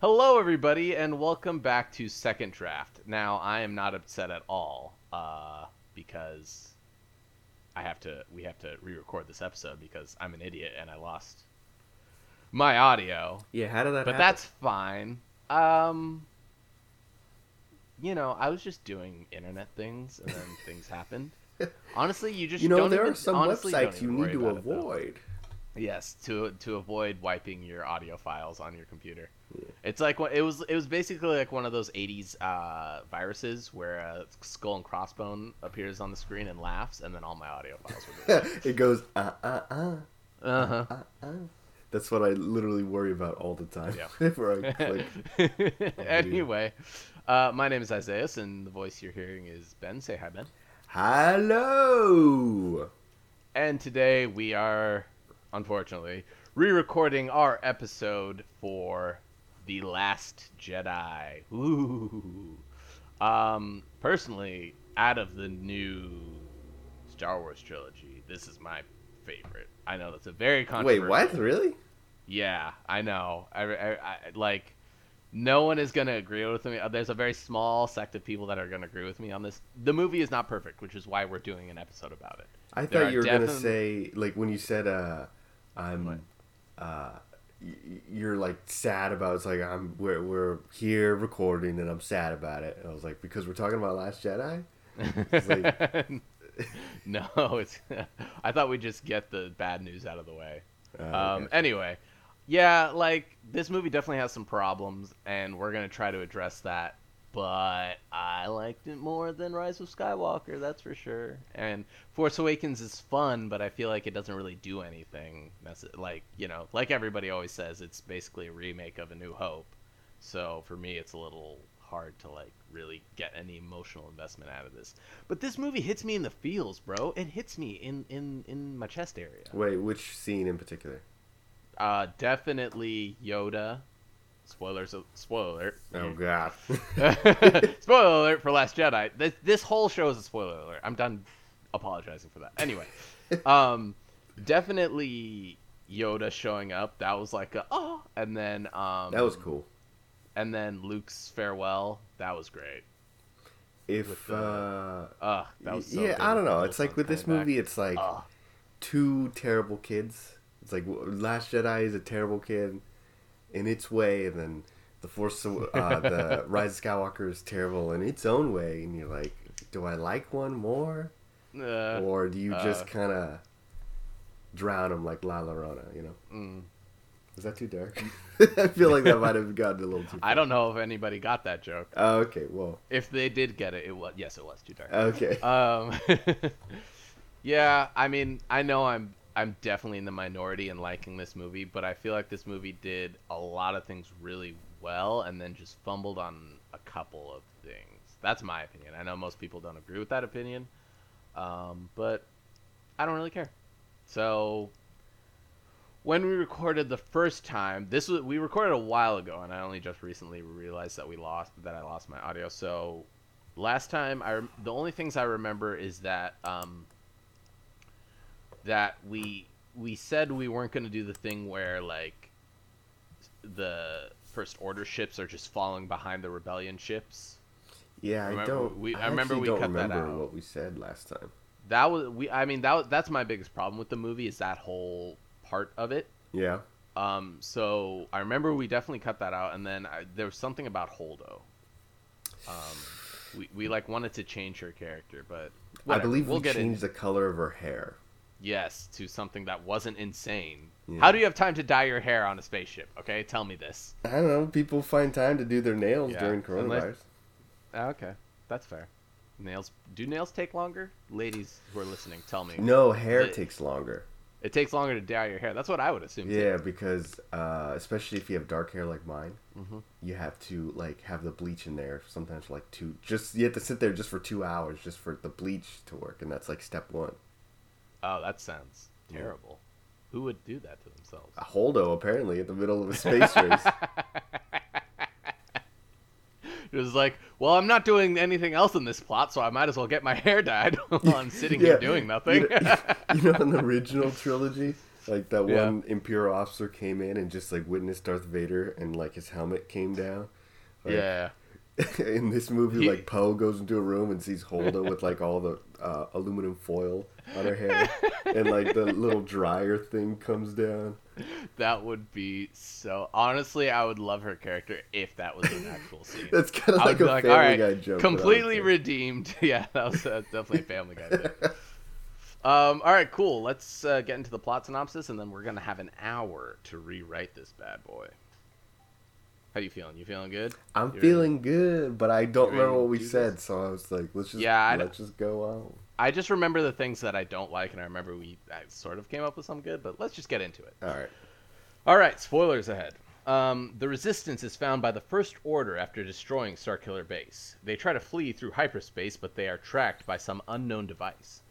Hello, everybody, and welcome back to Second Draft. Now, I am not upset at all uh, because I have to. We have to re-record this episode because I'm an idiot and I lost my audio. Yeah, how did that But happen? that's fine. Um, you know, I was just doing internet things, and then things happened. Honestly, you just you know, don't there even, are some honestly, websites you need to about it, avoid. Yes, to to avoid wiping your audio files on your computer. Yeah. It's like it was. It was basically like one of those '80s uh, viruses where a skull and crossbone appears on the screen and laughs, and then all my audio files be. it goes uh uh uh uh huh. uh uh. That's what I literally worry about all the time. Yeah. Where I click. anyway, uh, my name is Isaiah, and the voice you're hearing is Ben. Say hi, Ben. Hello. And today we are, unfortunately, re-recording our episode for The Last Jedi. Ooh. Um, personally, out of the new Star Wars trilogy, this is my favorite. I know that's a very controversial. Wait, what? Really? Yeah, I know. I, I, I like. No one is gonna agree with me. Uh, There's a very small sect of people that are gonna agree with me on this. The movie is not perfect, which is why we're doing an episode about it. I There thought you were gonna say like when you said uh, I'm uh, you're like sad about it's like I'm we're we're here recording and I'm sad about it. And I was like because we're talking about Last Jedi. It's like- no, it's. I thought we'd just get the bad news out of the way. Uh, Um, okay. Anyway, yeah, like this movie definitely has some problems, and we're gonna try to address that. But I liked it more than Rise of Skywalker, that's for sure. And Force Awakens is fun, but I feel like it doesn't really do anything. That's like you know, like everybody always says, it's basically a remake of A New Hope. So for me, it's a little hard to like really get any emotional investment out of this. But this movie hits me in the feels, bro. It hits me in in in my chest area. Wait, which scene in particular? Uh, definitely Yoda. Spoilers. Spoiler. Alert. Oh god. spoiler alert for Last Jedi. This this whole show is a spoiler alert. I'm done apologizing for that. Anyway, um, definitely Yoda showing up. That was like a oh, and then um, that was cool. And then Luke's farewell. That was great. If the- uh, was so yeah, I don't know. It's like with this back. movie, it's like Ugh. two terrible kids. It's like Last Jedi is a terrible kid in its way, and then the Force, uh, the Rise of Skywalker is terrible in its own way. And you're like, do I like one more, Uh, or do you just uh. kind of drown them like La Llorona? You know, mm. is that too dark? I feel like that might have gotten a little too. I don't know if anybody got that joke. Oh, okay, well, If they did get it, it was yes, it was too dark. okay. Um, yeah, I mean, I know I'm I'm definitely in the minority in liking this movie, but I feel like this movie did a lot of things really well, and then just fumbled on a couple of things. That's my opinion. I know most people don't agree with that opinion, um, but I don't really care. So when we recorded the first time, this was we recorded a while ago, and I only just recently realized that we lost that I lost my audio. So last time, I the only things I remember is that um, that we we said we weren't going to do the thing where like the first order ships are just falling behind the rebellion ships. Yeah, I remember don't. we- I I, remember we don't cut that out. what we said last time. That was we. I mean that that's my biggest problem with the movie is that whole part of it. Yeah. Um, so I remember we definitely cut that out, and then I, there was something about Holdo. Um, we, we like wanted to change her character, but I believe we'll we changed the color of her hair. Yes, to something that wasn't insane. Yeah. How do you have time to dye your hair on a spaceship? Okay, tell me this. I don't know. People find time to do their nails Yeah, during unless- coronavirus. Ah, Okay, that's fair. Nails do nails take longer? Ladies who are listening, tell me. No, hair The- takes longer. It takes longer to dye your hair. That's what I would assume. too. Yeah, because uh, especially if you have dark hair like mine, Mhm. you have to like have the bleach in there sometimes like two. Just you have to sit there just for two hours just for the bleach to work, and that's like step one. Oh, that sounds Yeah. terrible. Who would do that to themselves? A Holdo apparently in the middle of a space race. It was like, well, I'm not doing anything else in this plot, so I might as well get my hair dyed while I'm sitting here doing nothing. You know, you know, in the original trilogy, Like that Yeah. one Imperial officer came in and just like witnessed Darth Vader and like his helmet came down. Like, yeah. in this movie, He- like Poe goes into a room and sees Holdo with like all the uh, aluminum foil on her hair, and like the little dryer thing comes down. That would be so. Honestly, I would love her character if that was an actual scene. That's kind of like a be Family "All right, Guy joke. but I don't Completely redeemed. Yeah, that was uh, definitely a Family Guy thing. Um, all right, cool. Let's uh, get into the plot synopsis, and then we're gonna have an hour to rewrite this bad boy. How you feeling? You feeling good? I'm You feeling good, but I don't remember what we do this? said, so I was like, let's just Yeah, let's just go on. I just remember the things that I don't like, and I remember we I sort of came up with some good, but let's just get into it. All right. All right, spoilers ahead. Um, the Resistance is found by the First Order after destroying Starkiller Base. They try to flee through hyperspace, but they are tracked by some unknown device.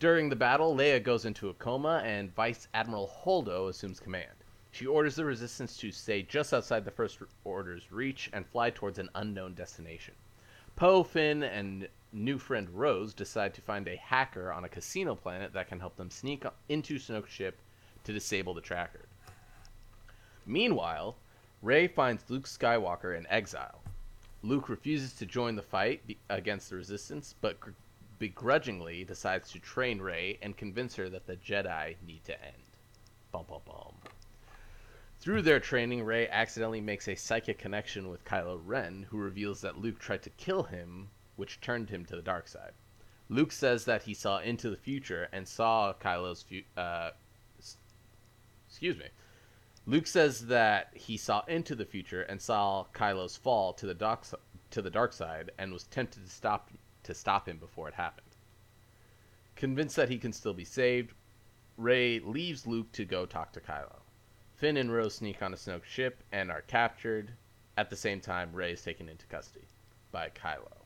During the battle, Leia goes into a coma, and Vice Admiral Holdo assumes command. She orders the Resistance to stay just outside the First Order's reach and fly towards an unknown destination. Poe, Finn, and new friend Rose decide to find a hacker on a casino planet that can help them sneak into Snoke's ship to disable the tracker. Meanwhile, Rey finds Luke Skywalker in exile. Luke refuses to join the fight against the Resistance, but gr- begrudgingly decides to train Rey and convince her that the Jedi need to end. Bum bum bum. Through their training, Rey accidentally makes a psychic connection with Kylo Ren, who reveals that Luke tried to kill him, which turned him to the dark side. Luke says that he saw into the future and saw Kylo's fu- uh, excuse me. Luke says that he saw into the future and saw Kylo's fall to the dark to the dark side and was tempted to stop to stop him before it happened. Convinced that he can still be saved, Rey leaves Luke to go talk to Kylo. Finn and Rose sneak on a Snoke ship and are captured. At the same time, Rey is taken into custody by Kylo.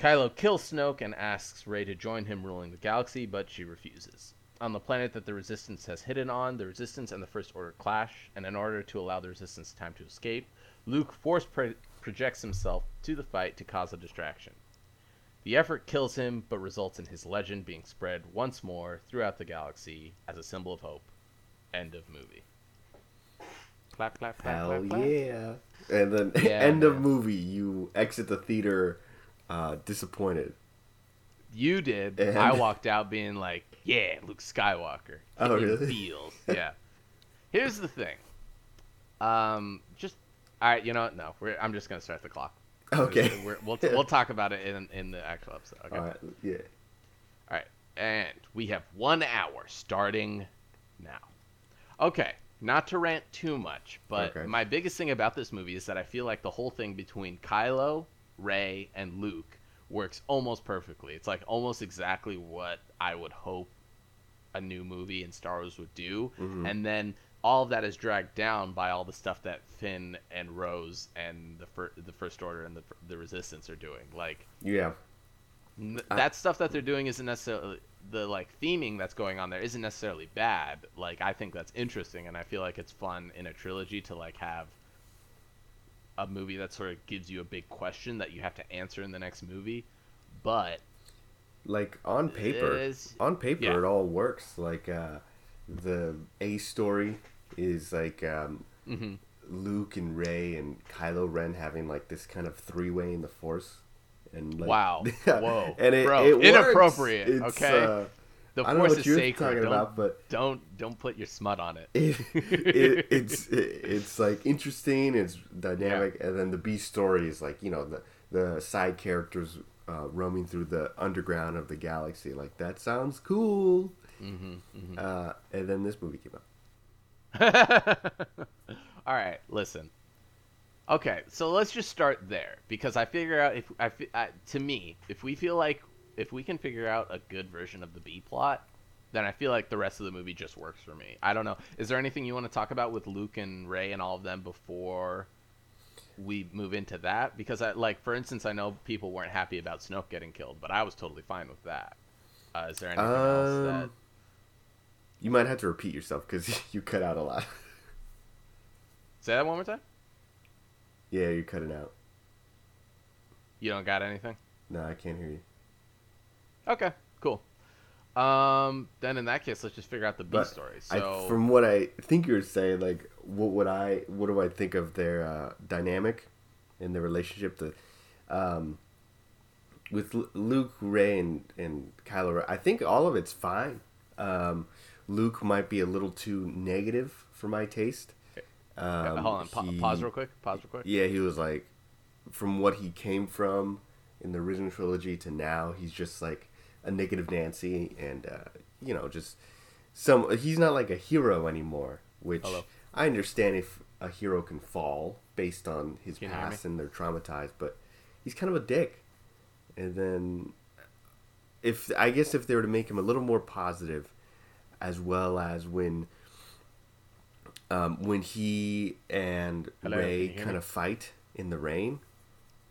Kylo kills Snoke and asks Rey to join him ruling the galaxy, but she refuses. On the planet that the Resistance has hidden on, the Resistance and the First Order clash, and in order to allow the Resistance time to escape, Luke force pro- projects himself to the fight to cause a distraction. The effort kills him, but results in his legend being spread once more throughout the galaxy as a symbol of hope. End of movie. Clap, clap, clap, Hell clap, clap. yeah! And then Yeah, end of movie, you exit the theater uh, disappointed. You did. And- I walked out being like, "Yeah, Luke Skywalker." Oh, really? Feels. Yeah. Here's the thing. Um, just all right. You know what? No, we're, I'm just gonna start the clock. Okay. We're, we'll we'll talk about it in in the actual episode. Okay. All right. Yeah. All right, and we have one hour starting now. Okay, not to rant too much, but Okay. my biggest thing about this movie is that I feel like the whole thing between Kylo, Rey, and Luke works almost perfectly. It's like almost exactly what I would hope a new movie in Star Wars would do, Mhm. and then all of that is dragged down by all the stuff that Finn and Rose and the fir- the First Order and the the Resistance are doing. Like Yeah. N- I- that stuff that they're doing isn't necessarily the like theming that's going on there isn't necessarily bad. Like I think that's interesting, and I feel like it's fun in a trilogy to like have a movie that sort of gives you a big question that you have to answer in the next movie. But Like on paper, Is- on paper yeah. it all works. Like uh, the A story is like um, mhm. Luke and Rey and Kylo Ren having like this kind of three way in the Force. And like, Wow. Whoa. and it, Bro, it inappropriate, okay? uh, the I don't know what you're sacred. talking Don't, about, but don't don't put your smut on it. it, it, it's it, it's like interesting it's dynamic and then the b story is like you know the the side characters uh, roaming through the underground of the galaxy like that sounds cool hmm hmm uh, and then this movie came out All right, listen. Okay, so let's just start there because I figure out if I, I to me, if we feel like if we can figure out a good version of the B plot, then I feel like the rest of the movie just works for me. I don't know. Is there anything you want to talk about with Luke and Rey and all of them before we move into that? Because I like, for instance, I know people weren't happy about Snoke getting killed, but I was totally fine with that. Uh, is there anything else that? Um, you might have to repeat yourself because you cut out a lot Say that one more time. yeah you're cutting out You don't got anything? no i can't hear you Okay, cool. Um, then in that case, let's just figure out the B But story. I, So from what I think you're saying, like, what would I, what do I think of their uh, dynamic in the relationship? The, um, with L- Luke, Rey, and and Kylo, I think all of it's fine. Um, Luke might be a little too negative for my taste. Um, hold on, pa- he- pause real quick. Pause real quick. Yeah, he was like, from what he came from in the original trilogy to now, he's just like a negative Nancy, and uh, you know, just some. He's not like a hero anymore, which Hello. I understand if a hero can fall based on his Can past and they're traumatized, but he's kind of a dick. And then, if I guess if they were to make him a little more positive, as well as when. Um, when he and Hello, Rey kind of fight in the rain,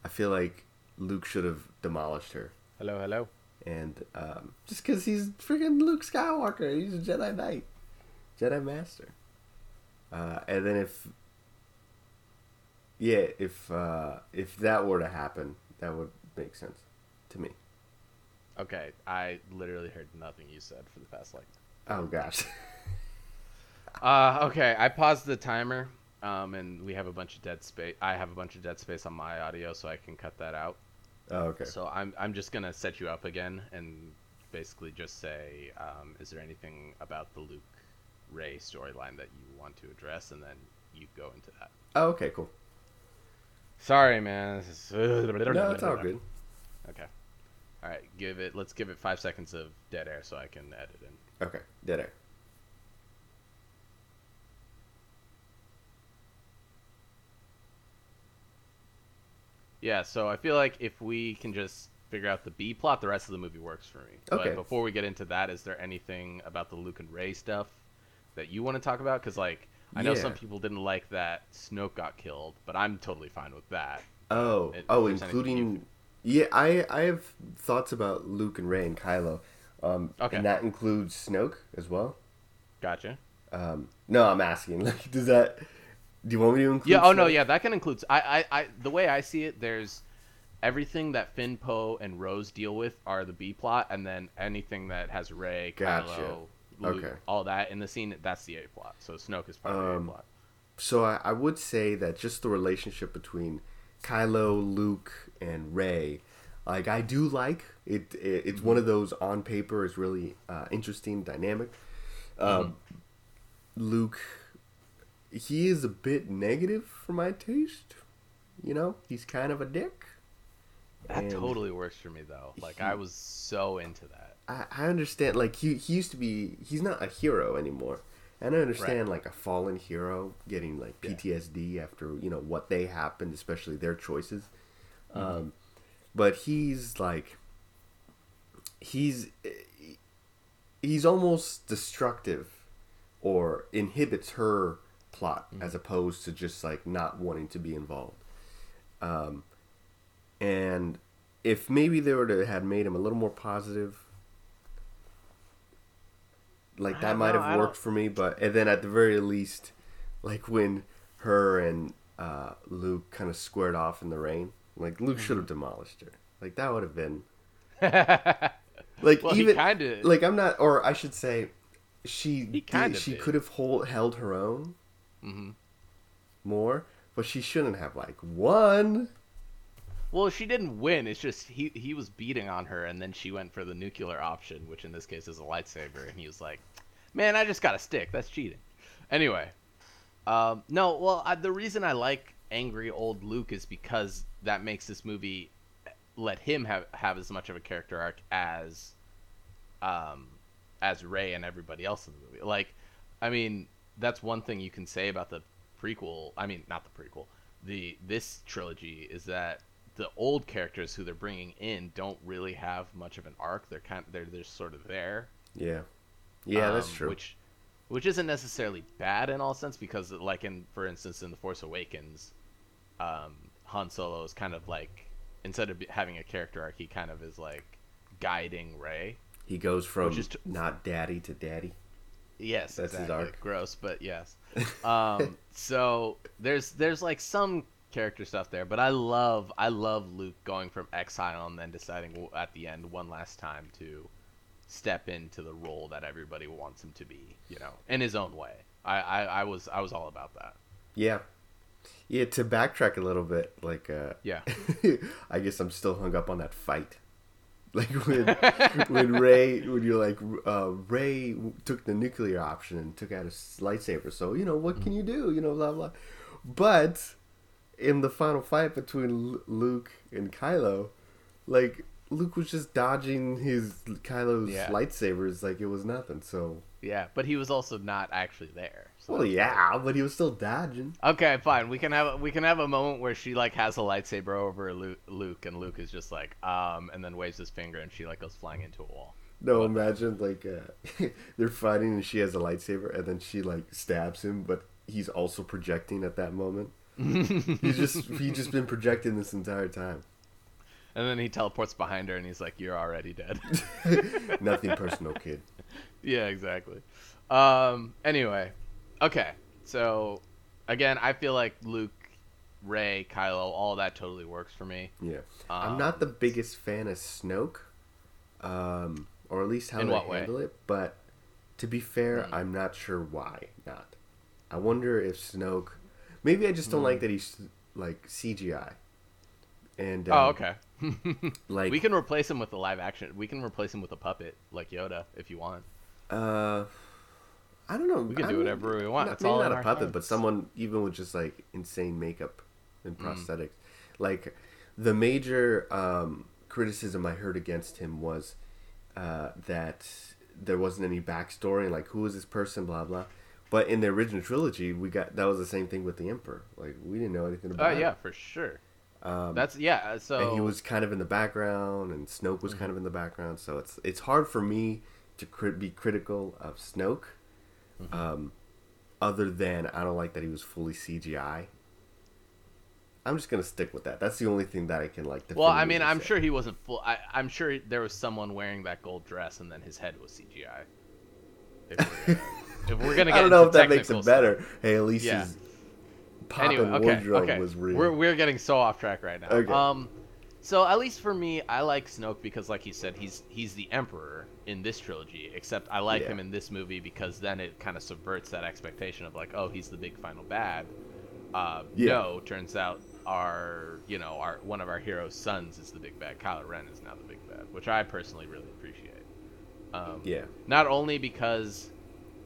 I feel like Luke should have demolished her. Hello, hello. And um, just because he's freaking Luke Skywalker, he's a Jedi Knight, Jedi Master. Uh, and then if, yeah, if uh, if that were to happen, that would make sense to me. Okay, I literally heard nothing you said for the past like. Oh gosh. Uh, okay, I paused the timer, um, and we have a bunch of dead space. I have a bunch of dead space on my audio, so I can cut that out. Oh, okay. So I'm I'm just gonna set you up again and basically just say, um, is there anything about the Luke Rey storyline that you want to address, and then you go into that. Oh, okay, cool. Sorry, man. This is... No, it's all good. Okay. All right, give it. Let's give it five seconds of dead air so I can edit in. Okay, dead air. Yeah, so I feel like if we can just figure out the B plot, the rest of the movie works for me. Okay. But before we get into that, is there anything about the Luke and Rey stuff that you want to talk about? Because like I know some people didn't like that Snoke got killed, but I'm totally fine with that. Oh, It- oh, if there's anything including yeah, I I have thoughts about Luke and Rey and Kylo, um, Okay. and that includes Snoke as well. Gotcha. Um, no, I'm asking. Like, does that? Do you want me to include? Yeah. Oh no. Yeah, that can include. I, I, I. The way I see it, there's everything that Finn, Poe, and Rose deal with are the B plot, and then anything that has Rey, Gotcha. Kylo, Luke, Okay. all that in the scene, that's the A plot. So Snoke is part of the A Um, plot. So I, I would say that just the relationship between Kylo, Luke, and Rey, like I do like it. it it's one of those on paper is really uh, interesting, dynamic. Um, Luke, he is a bit negative for my taste. You know, he's kind of a dick. That and- totally works for me though. Like I was so into that. I, I understand. Like he, he used to be. He's not a hero anymore. And I understand like a fallen hero getting like Yeah. PTSD after you know what they happened, especially their choices. Mm-hmm. Um, but he's like, he's he's almost destructive, or inhibits her plot Mm-hmm. as opposed to just like not wanting to be involved. Um, and if maybe they were to have made him a little more positive, like that might know, have worked for me. But and then at the very least, like when her and uh, Luke kind of squared off in the rain, like Luke should have Mm-hmm. demolished her. Like that would have been like well, even kind of. like I'm not, or I should say, she did- she could have hold, held her own hmm more, but she shouldn't have like won. Well, she didn't win. It's just he he was beating on her, and then she went for the nuclear option, which in this case is a lightsaber, and he was like, "Man, I just got a stick. That's cheating." Anyway, um, no. Well, I, the reason I like angry old Luke is because that makes this movie let him have have as much of a character arc as um as Rey and everybody else in the movie. Like, I mean, that's one thing you can say about the prequel. I mean, not the prequel. The this trilogy is that the old characters who they're bringing in don't really have much of an arc. They're kind they're they're sort of there. Yeah, yeah, that's um, true. Which which isn't necessarily bad in all sense because like in for instance in the Force Awakens, um, Han Solo is kind of like instead of having a character arc, he kind of is like guiding Rey. he goes from which is t- not daddy to daddy. Yes, That's his exactly. arc. Gross, but yes. Um, so there's there's like some character stuff there, but I love I love Luke going from exile and then deciding at the end one last time to step into the role that everybody wants him to be, you know, in his own way. I, I, I was I was all about that. Yeah. Yeah, to backtrack a little bit, like uh Yeah. I guess I'm still hung up on that fight. Like when when Rey when you're like uh Rey took the nuclear option and took out his lightsaber. So, you know, what can you do? You know, blah blah. But in the final fight between Lu- Luke and Kylo, like Luke was just dodging his Kylo's Yeah. lightsabers like it was nothing. So, Yeah, but he was also not actually there. So well, yeah, but he was still dodging. Okay, fine. We can have we can have a moment where she like has a lightsaber over Luke, Luke, and Luke is just like um, and then waves his finger, and she like goes flying into a wall. No, imagine like uh, they're fighting and she has a lightsaber and then she like stabs him, but he's also projecting at that moment. he's just he's just been projecting this entire time. And then he teleports behind her, and he's like, "You're already dead." Nothing personal, kid. yeah, exactly. Um. Anyway, okay. So, again, I feel like Luke, Rey, Kylo, all that totally works for me. Yeah, Um, I'm not the biggest fan of Snoke, um, or at least how they what way? handle it. But to be fair, Hmm. I'm not sure why not. I wonder if Snoke. Maybe I just don't like that he's like CGI. And um, Hmm. Oh, okay. Like we can replace him with a live action. We can replace him with a puppet like Yoda if you want. Uh, I don't know. We can I do don't- whatever we want. Not, It's maybe all not a puppet, but someone even with just like insane makeup and Mm. prosthetics. Like the major um, criticism I heard against him was uh, that there wasn't any backstory and like who is this person, blah blah. But in the original trilogy, we got that was the same thing with the Emperor. Like we didn't know anything about. Oh about. yeah, for sure. Um, That's yeah. So and he was kind of in the background, and Snoke Mm-hmm. was kind of in the background. So it's it's hard for me to be critical of Snoke. Mm-hmm. Um, other than I don't like that he was fully CGI. I'm just gonna stick with that. That's the only thing that I can like. Well, I mean, I'm say. sure he wasn't full. I, I'm sure there was someone wearing that gold dress, and then his head was CGI. If we're, gonna- if we're gonna get I don't know if that makes it stuff. better. Hey, at least Yeah. his popping Anyway, okay, wardrobe okay. was real. We're we're getting so off track right now. Okay. Um, so at least for me, I like Snoke because, like you said, he's he's the Emperor in this trilogy. Except I like Yeah. him in this movie because then it kind of subverts that expectation of like, oh, he's the big final bad. Uh, Yeah. No, turns out our you know our one of our heroes' sons is the big bad. Kylo Ren is now the big bad, which I personally really appreciate. Um, yeah, not only because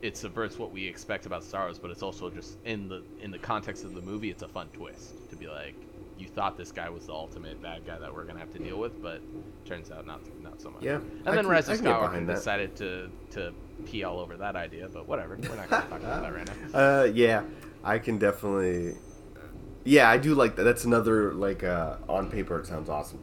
it subverts what we expect about Star Wars, but it's also just in the in the context of the movie, it's a fun twist to be like, you thought this guy was the ultimate bad guy that we're gonna have to deal with, but turns out not not so much. Yeah, And I then Rise of Skywalker decided to to pee all over that idea, but whatever. We're not gonna talk about that right now. Uh, yeah, I can definitely. Yeah, I do like that. That's another like uh, on paper it sounds awesome.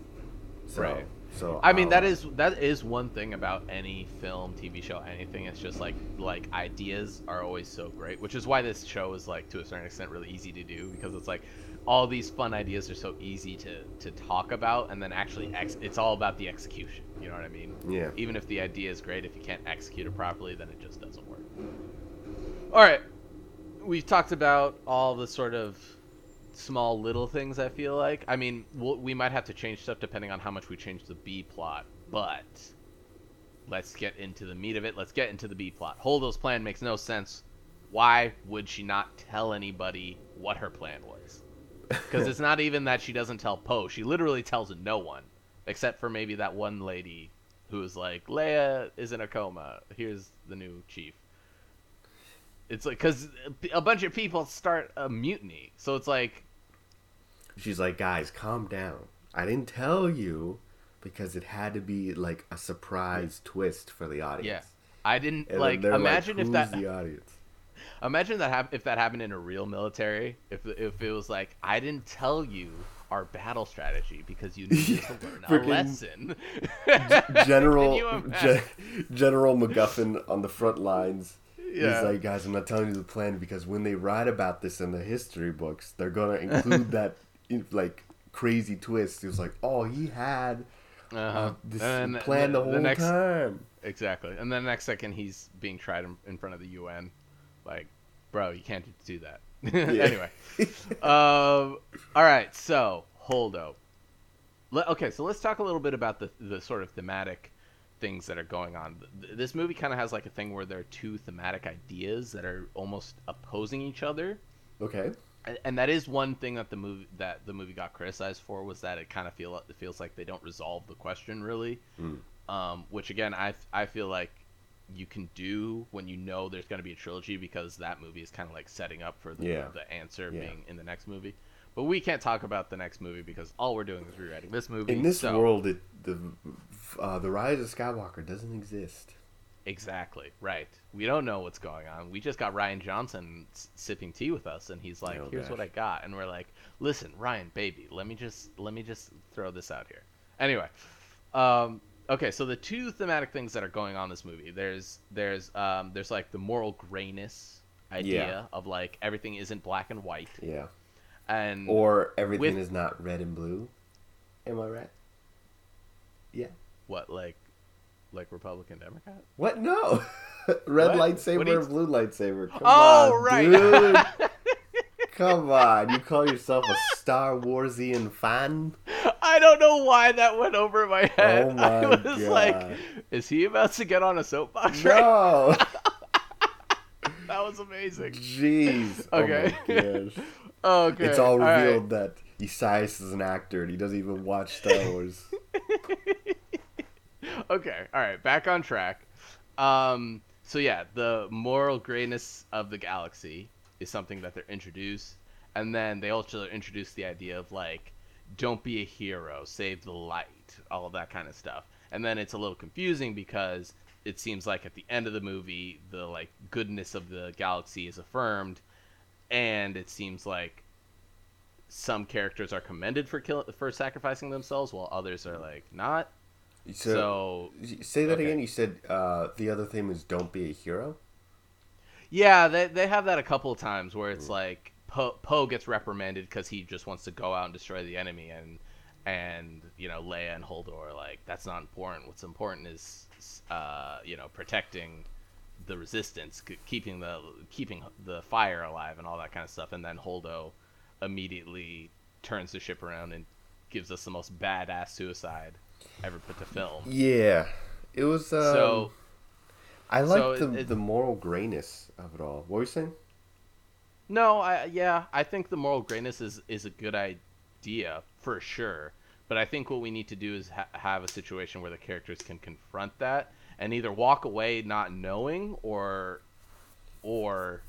So, Right. So I mean, I'll- that uh, is that is one thing about any film, TV show, anything. It's just like like ideas are always so great, which is why this show is like to a certain extent really easy to do because it's like all these fun ideas are so easy to to talk about, and then actually ex- it's all about the execution. You know what I mean? Yeah. Even if the idea is great, if you can't execute it properly, then it just doesn't work. All right, we've talked about all the sort of small little things. I feel like. I mean, we'll, we might have to change stuff depending on how much we change the B plot, but let's get into the meat of it. Let's get into the B plot. Holdo's plan makes no sense. Why would she not tell anybody what her plan was? Because it's not even that she doesn't tell Poe. She literally tells no one, except for maybe that one lady who's like, Leia is in a coma. Here's the new chief. It's like because a bunch of people start a mutiny, so it's like She's like, guys, calm down. I didn't tell you because it had to be like a surprise twist for the audience. Yeah, I didn't And like imagine if "Who's that the audience. imagine that hap- if that happened in a real military if if it was like I didn't tell you our battle strategy because you needed to learn a lesson. General? Gen- General MacGuffin on the front lines. Yeah. He's like, guys, I'm not telling you the plan because when they write about this in the history books, they're gonna include that like crazy twist. He was like, oh, he had uh-huh. uh, this And then plan the, whole next time. exactly, and then the next second he's being tried in, in front of the UN. Like, bro, you can't do that. anyway, um, all right. So Holdo. Le- okay, so let's talk a little bit about the the sort of thematic things that are going on. This movie kind of has like a thing where there are two thematic ideas that are almost opposing each other. Okay. And- And that is one thing that the movie that the movie got criticized for was that it kind of feel it feels like they don't resolve the question really, Mm. um, which again I I feel like you can do when you know there's going to be a trilogy because that movie is kind of like setting up for the, Yeah. the answer Yeah. being in the next movie. But we can't talk about the next movie because all we're doing is rewriting this movie. In this so- world, it, the uh, the rise of Skywalker doesn't exist. Exactly right. We don't know what's going on. We just got Rian Johnson s- sipping tea with us, and he's like, Oh, "Here's gosh. what I got," and we're like, "Listen, Rian, baby, let me just let me just throw this out here." Anyway, um, okay, so the two thematic things that are going on in this movie, there's there's um, there's like the moral grayness idea Yeah. of like everything isn't black and white, Yeah. And Or everything With- is not red and blue. Am I right? Yeah. what like like Republican Democrat. What? No. red What? lightsaber, What you- blue lightsaber. Come oh on, right. dude. Come on. You call yourself a Star Warsian fan? I don't know why that went over my oh head. Oh my I was like, is he about to get on a soapbox right No. That was amazing. Jeez. Oh okay. Oh my gosh. Okay. It's all revealed that Isaias is an actor and he doesn't even watch Star Wars. Okay. All right. Back on track. Um, so yeah, the moral grayness of the galaxy is something that they're introduced, and then they also introduce the idea of like, don't be a hero, save the light, all of that kind of stuff. And then it's a little confusing because it seems like at the end of the movie, the like goodness of the galaxy is affirmed, and it seems like some characters are commended for kill for sacrificing themselves, while others are like not. So, So say that okay. again. You said uh, the other thing is don't be a hero. Yeah, they they have that a couple of times where it's like Poe Poe gets reprimanded because he just wants to go out and destroy the enemy, and and you know Leia and Holdo are like, that's not important. What's important is uh, you know protecting the resistance, keeping the keeping the fire alive, and all that kind of stuff. And then Holdo immediately turns the ship around and gives us the most badass suicide ever put to film. Yeah, it was. Um, So I like so the it- the moral grayness of it all. What were you saying? No, I yeah, I think the moral grayness is is a good idea for sure. But I think what we need to do is ha- have a situation where the characters can confront that and either walk away not knowing or or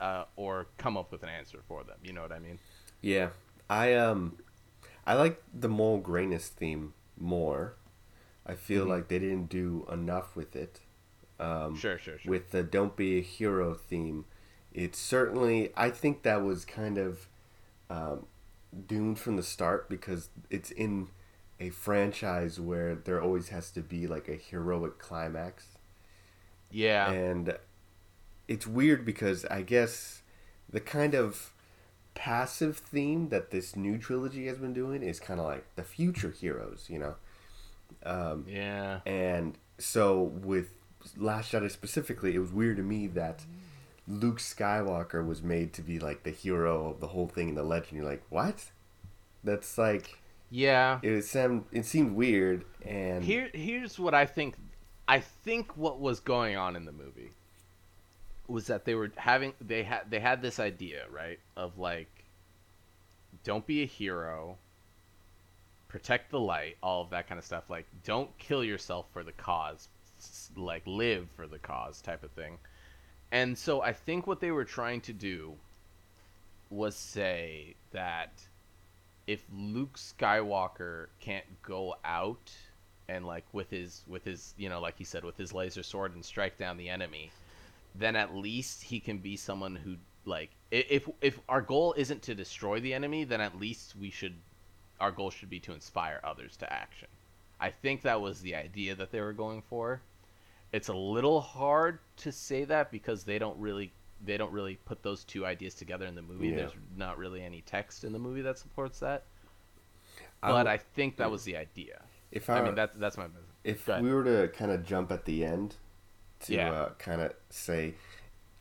uh, or come up with an answer for them. You know what I mean? Yeah, I um, I like the moral grayness theme more. I feel Mhm. like they didn't do enough with it. Um, Sure, sure, sure. with the "Don't Be a Hero" theme, it's certainly I think that was kind of um, doomed from the start because it's in a franchise where there always has to be like a heroic climax, yeah. and it's weird because I guess the kind of passive theme that this new trilogy has been doing is kind of like the future heroes, you know. Um, yeah. and so with Last Jedi specifically, it was weird to me that Luke Skywalker was made to be like the hero of the whole thing in the legend. You're like, what? That's like Yeah. it seemed it seemed weird and Here, here's what I think. I think what was going on in the movie was that they were having they had they had this idea right of like, don't be a hero, protect the light, all of that kind of stuff. Like, don't kill yourself for the cause, like live for the cause type of thing. And so I think what they were trying to do was say that if Luke Skywalker can't go out and like with his with his you know like he said with his laser sword and strike down the enemy, then at least he can be someone who like if if our goal isn't to destroy the enemy, then at least we should our goal should be to inspire others to action. I think that was the idea that they were going for. It's a little hard to say that because they don't really they don't really put those two ideas together in the movie. Yeah. There's not really any text in the movie that supports that. I But I think that was the idea. if I, I mean, that's that's my. if we were to kind of jump at the end to Yeah. uh, kind of say,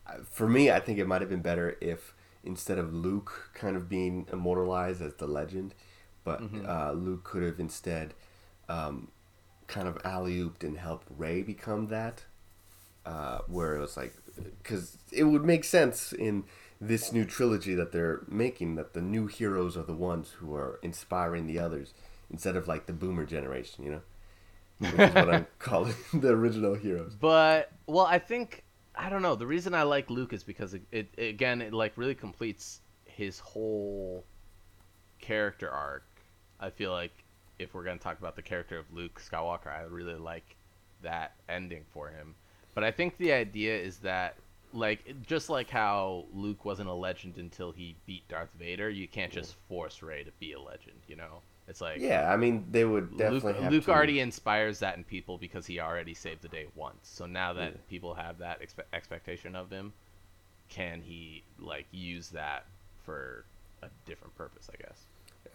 uh, for me, I think it might have been better if instead of Luke kind of being immortalized as the legend, but Mhm. uh, Luke could have instead um, kind of alley ooped and helped Rey become that. Uh, where it was like, because it would make sense in this new trilogy that they're making that the new heroes are the ones who are inspiring the others instead of like the boomer generation, you know? Which is what I'm calling the original heroes. But well, I think I don't know. The reason I like Luke is because it, it again it like really completes his whole character arc. I feel like if we're gonna talk about the character of Luke Skywalker, I really like that ending for him. But I think the idea is that like just like how Luke wasn't a legend until he beat Darth Vader, you can't just force Rey to be a legend, you know? It's like Yeah, I mean they would definitely Luke, Luke to, already inspires that in people because he already saved the day once. So now that Yeah. people have that expe- expectation of him, can he like use that for a different purpose? I guess.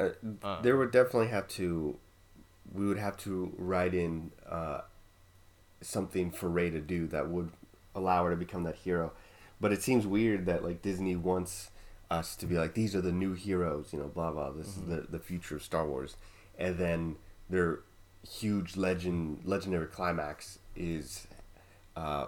uh, Uh. there would definitely have to we would have to write in uh, something for Rey to do that would allow her to become that hero. But it seems weird that like Disney wants us to be like these are the new heroes, you know, blah blah. This Mm-hmm. is the the future of Star Wars, and then their huge legend legendary climax is uh,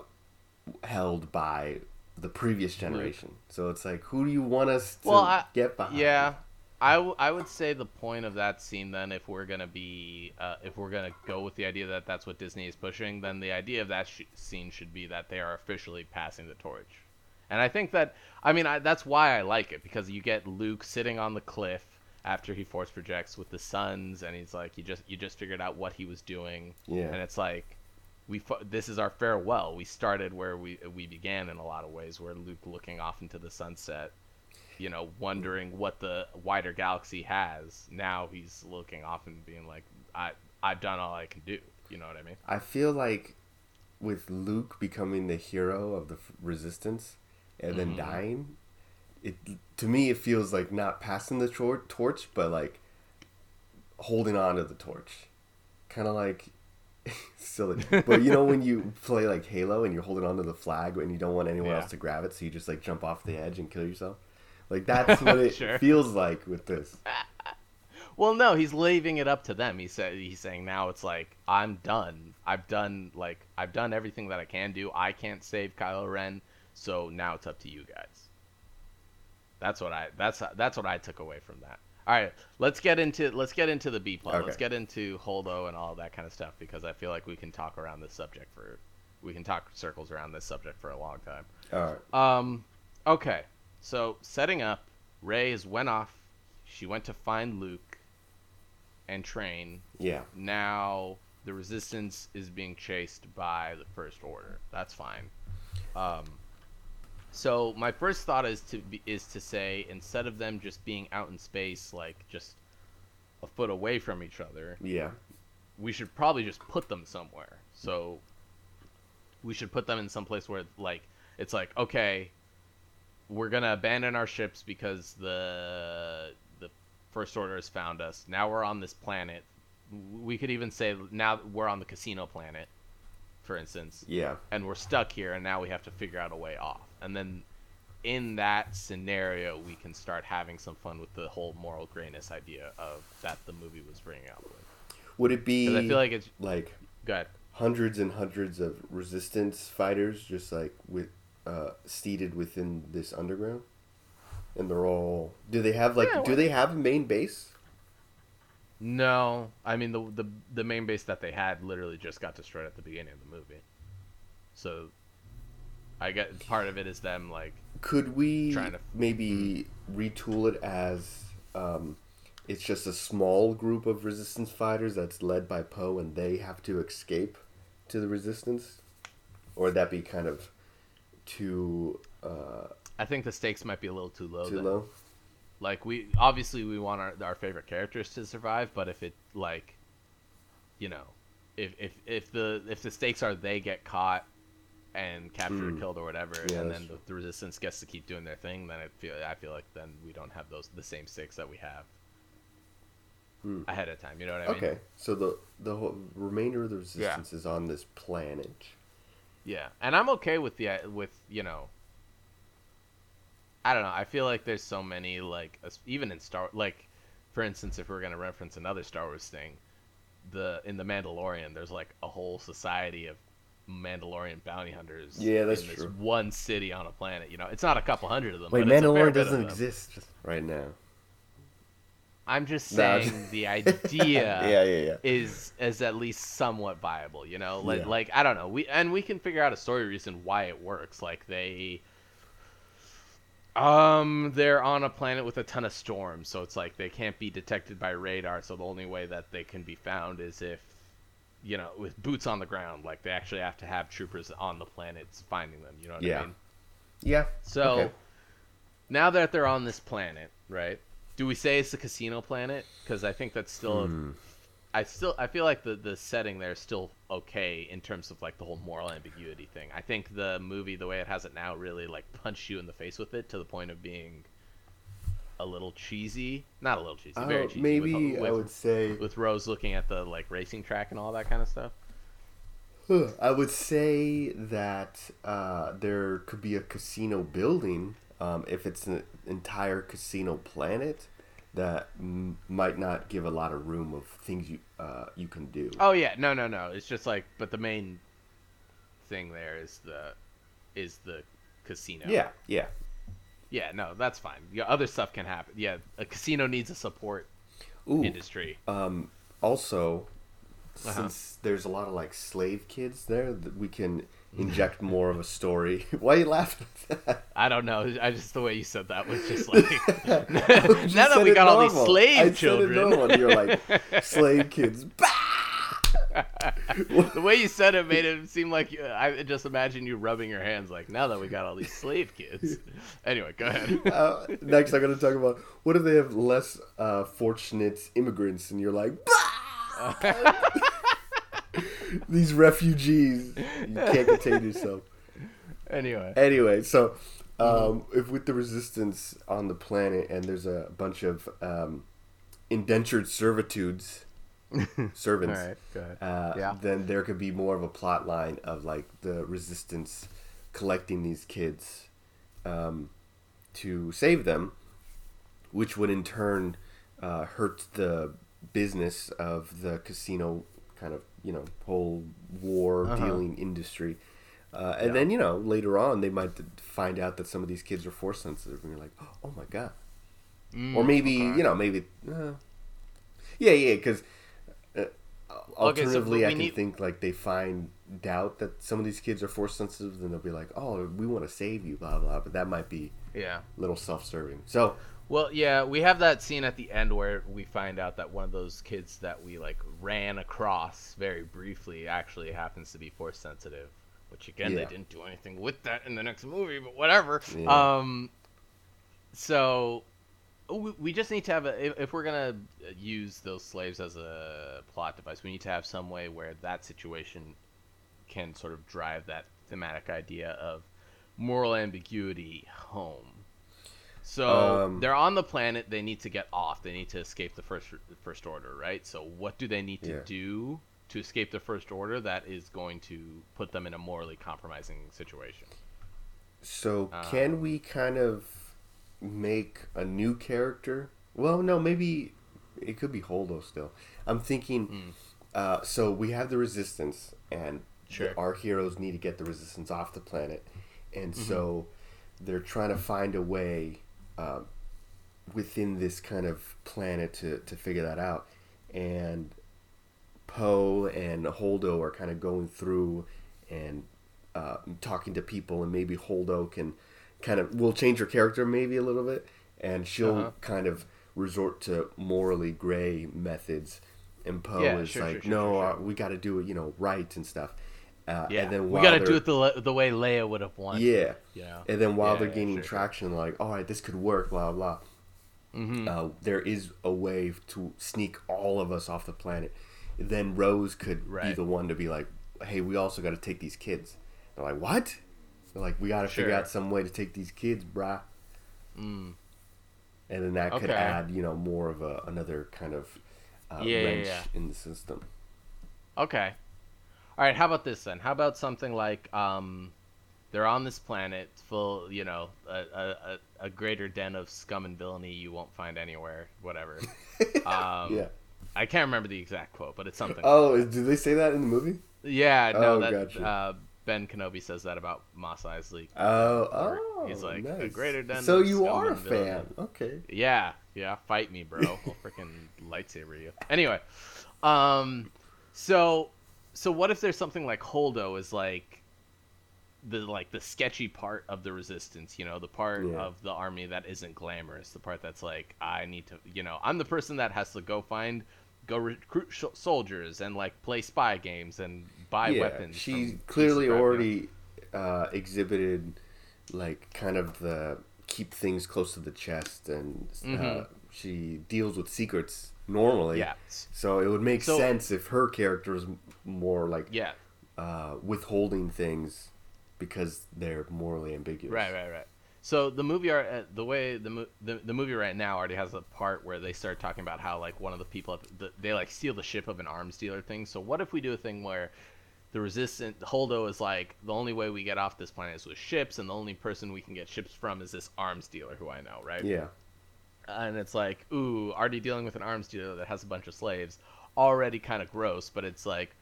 held by the previous generation. So it's like, who do you want us to Well, I- get behind? Yeah, I, w- I would say the point of that scene then, if we're gonna be, uh, if we're gonna go with the idea that that's what Disney is pushing, then the idea of that sh- scene should be that they are officially passing the torch. And I think that, I mean, I, that's why I like it because you get Luke sitting on the cliff after he force projects with the suns, and he's like, you just you just figured out what he was doing, Yeah. and it's like. We fu- this is our farewell. We started where we we began in a lot of ways, where Luke looking off into the sunset, you know, wondering what the wider galaxy has. Now he's looking off and being like, I I've done all I can do. You know what I mean? I feel like with Luke becoming the hero of the Resistance and then Mhm. dying, it to me it feels like not passing the tor- torch, but like holding on to the torch, kind of like silly. but you know when you play like Halo and you're holding on to the flag and you don't want anyone Yeah. else to grab it, so you just like jump off the edge and kill yourself. Like that's what it Sure. feels like with this. Well, no, he's leaving it up to them. He said he's saying now it's like I'm done. I've done like I've done everything that I can do. I can't save Kylo Ren, so now it's up to you guys. That's what I that's that's what I took away from that. All right, let's get into let's get into the B plot. Let's get into Holdo and all that kind of stuff because I feel like we can talk around this subject for we can talk circles around this subject for a long time. All right. Um, okay. So setting up, Rey has went off. She went to find Luke and train. Yeah. Now the Resistance is being chased by the First Order. That's fine. Um, so my first thought is to be, is to say instead of them just being out in space, like just a foot away from each other, Yeah. we should probably just put them somewhere. So we should put them in some place where like it's like okay, we're gonna abandon our ships because the the first order has found us. Now we're on this planet. We could even say now we're on the casino planet, for instance, Yeah. and we're stuck here, and now we have to figure out a way off. And then in that scenario, we can start having some fun with the whole moral grayness idea of that the movie was bringing up. Would it be? Because I feel like it's like good. hundreds and hundreds of resistance fighters just like with uh seated within this underground? And they're all do they have like Yeah, do they have a main base? No, I mean the the the main base that they had literally just got destroyed at the beginning of the movie. So, I get part of it is them like could we Trying to- maybe retool it as um it's just a small group of resistance fighters that's led by Poe and they have to escape to the resistance? Or would that be kind of too uh I think the stakes might be a little too low. too then. low Like we obviously we want our our favorite characters to survive, but if it like, you know, if if if the if the stakes are they get caught and captured or Hmm. killed or whatever, Yeah, and then the, the resistance gets to keep doing their thing, then I feel I feel like then we don't have those the same stakes that we have Hmm. ahead of time. You know what I mean? okay so the the whole remainder of the resistance is on this planet Yeah, and I'm okay with the uh, with you know. I don't know. I feel like there's so many like even in Star like, for instance, if we're gonna reference another Star Wars thing, the in the Mandalorian, there's like a whole society of Mandalorian bounty hunters. Yeah, that's true. one city on a planet. You know, it's not a couple hundred of them. Wait, but it's a fair Mandalorian doesn't exist right now. I'm just No, saying just- the idea. yeah, yeah, yeah. is is at least somewhat viable, you know? Like Yeah. like I don't know. We and we can figure out a story reason why it works. Like they um they're on a planet with a ton of storms, so it's like they can't be detected by radar, so the only way that they can be found is if you know, with boots on the ground, like they actually have to have troopers on the planets finding them, you know what Yeah. I mean? Yeah. So Okay. now that they're on this planet, right? Do we say it's a casino planet? Because I think that's still Hmm. I still I feel like the the setting there is still okay in terms of like the whole moral ambiguity thing. I think the movie the way it has it now really like punched you in the face with it to the point of being a little cheesy. Not a little cheesy, very Uh, cheesy. maybe with, I would say with Rose looking at the like racing track and all that kind of stuff. I would say that uh, there could be a casino building um, if it's an entire casino planet that m- might not give a lot of room of things you uh, you can do. Oh yeah, no no no. It's just like but the main thing there is the is the casino. Yeah, yeah. Yeah, no, that's fine. Yeah, other stuff can happen. Yeah, a casino needs a support Ooh. industry. Um, also, Uh-huh. since there's a lot of like slave kids there, that we can inject more of a story. Why are you laughing at that? I don't know. I just the way you said that was just like You now that we got all these slave I children. normal, and You're like slave kids. The way you said it made it seem like uh, I just imagine you rubbing your hands like now that we got all these slave kids. anyway, go ahead. Uh, next, I'm going to talk about what if they have less uh, fortunate immigrants, and you're like, bah! these refugees, you can't contain yourself. anyway, Anyway, so um, if with the resistance on the planet, and there's a bunch of um, indentured servitudes, servants, right, go ahead. uh, Yeah. then there could be more of a plot line of like the resistance collecting these kids um, to save them, which would in turn uh, hurt the business of the casino kind of you know whole war Uh-huh. dealing industry. Uh, and Yeah. then you know later on they might find out that some of these kids are force sensitive, and you're like, oh my god. Mm, or maybe okay. you know maybe uh, yeah yeah because uh, Okay, so alternatively i can need- think like they find doubt that some of these kids are force sensitive then they'll be like oh we want to save you blah blah but that might be yeah. a little self-serving so Well, yeah, we have that scene at the end where we find out that one of those kids that we like ran across very briefly actually happens to be force sensitive. Which again, they didn't do anything with that in the next movie, but whatever. Yeah. Um, so we, we just need to have a if, if we're gonna use those slaves as a plot device, we need to have some way where that situation can sort of drive that thematic idea of moral ambiguity home. So Um, they're on the planet. They need to get off. They need to escape the first first order, right? So what do they need to Yeah. do to escape the first order that is going to put them in a morally compromising situation? so Um, can we kind of make a new character well no maybe it could be holdo still i'm thinking Hmm. uh, so we have the resistance and the- our heroes need to get the resistance off the planet and Mm-hmm. so they're trying to find a way uh, within this kind of planet to, to figure that out. And poe and holdo are kind of going through and uh, talking to people and maybe holdo can kind of will change her character maybe a little bit and she'll Uh-huh. kind of resort to morally gray methods. And poe Yeah, is sure, like sure, sure, no uh, we got to do it you know right and stuff uh, Yeah, and then we got to do it the the way Leia would have wanted. yeah yeah. and then while Yeah, they're yeah, gaining sure, sure. traction like all right this could work blah blah Mhm. uh, there is a way to sneak all of us off the planet then rose could be the one to be like hey we also got to take these kids they're like what they're like we got to figure out some way to take these kids brah Mm. and then that could Okay. add you know more of a another kind of uh, Yeah, wrench in the system Okay. All right. How about this then? How about something like um, they're on this planet full, you know, a, a, a, greater den of scum and villainy you won't find anywhere. Whatever. Um, yeah I can't remember the exact quote, but it's something. Oh, did they say that in the movie? yeah, no, oh, that gotcha. uh, Ben Kenobi says that about Mos Eisley. Oh, oh, he's like, "A greater den So you are a and villainy." fan, okay? Yeah, yeah, fight me, bro. I'll freaking lightsaber you. Anyway, um, so so what if there's something like Holdo is like the like the sketchy part of the resistance, you know, the part Yeah. of the army that isn't glamorous, the part that's like I need to, you know, I'm the person that has to go find go recruit sh- soldiers and like play spy games and buy yeah, weapons. she clearly already uh, exhibited like kind of the keep things close to the chest, and uh, Mhm. she deals with secrets normally. Yeah. So it would make So- sense if her character is more like Yeah. uh, withholding things because they're morally ambiguous. Right, right, right. So the movie art, uh, the way the, the the movie right now already has a part where they start talking about how like one of the people the, they like steal the ship of an arms dealer thing. So what if we do a thing where the resistant Holdo is like the only way we get off this planet is with ships, and the only person we can get ships from is this arms dealer who I know, right? Yeah. and it's like, ooh, already dealing with an arms dealer that has a bunch of slaves, already kind of gross. But it's like,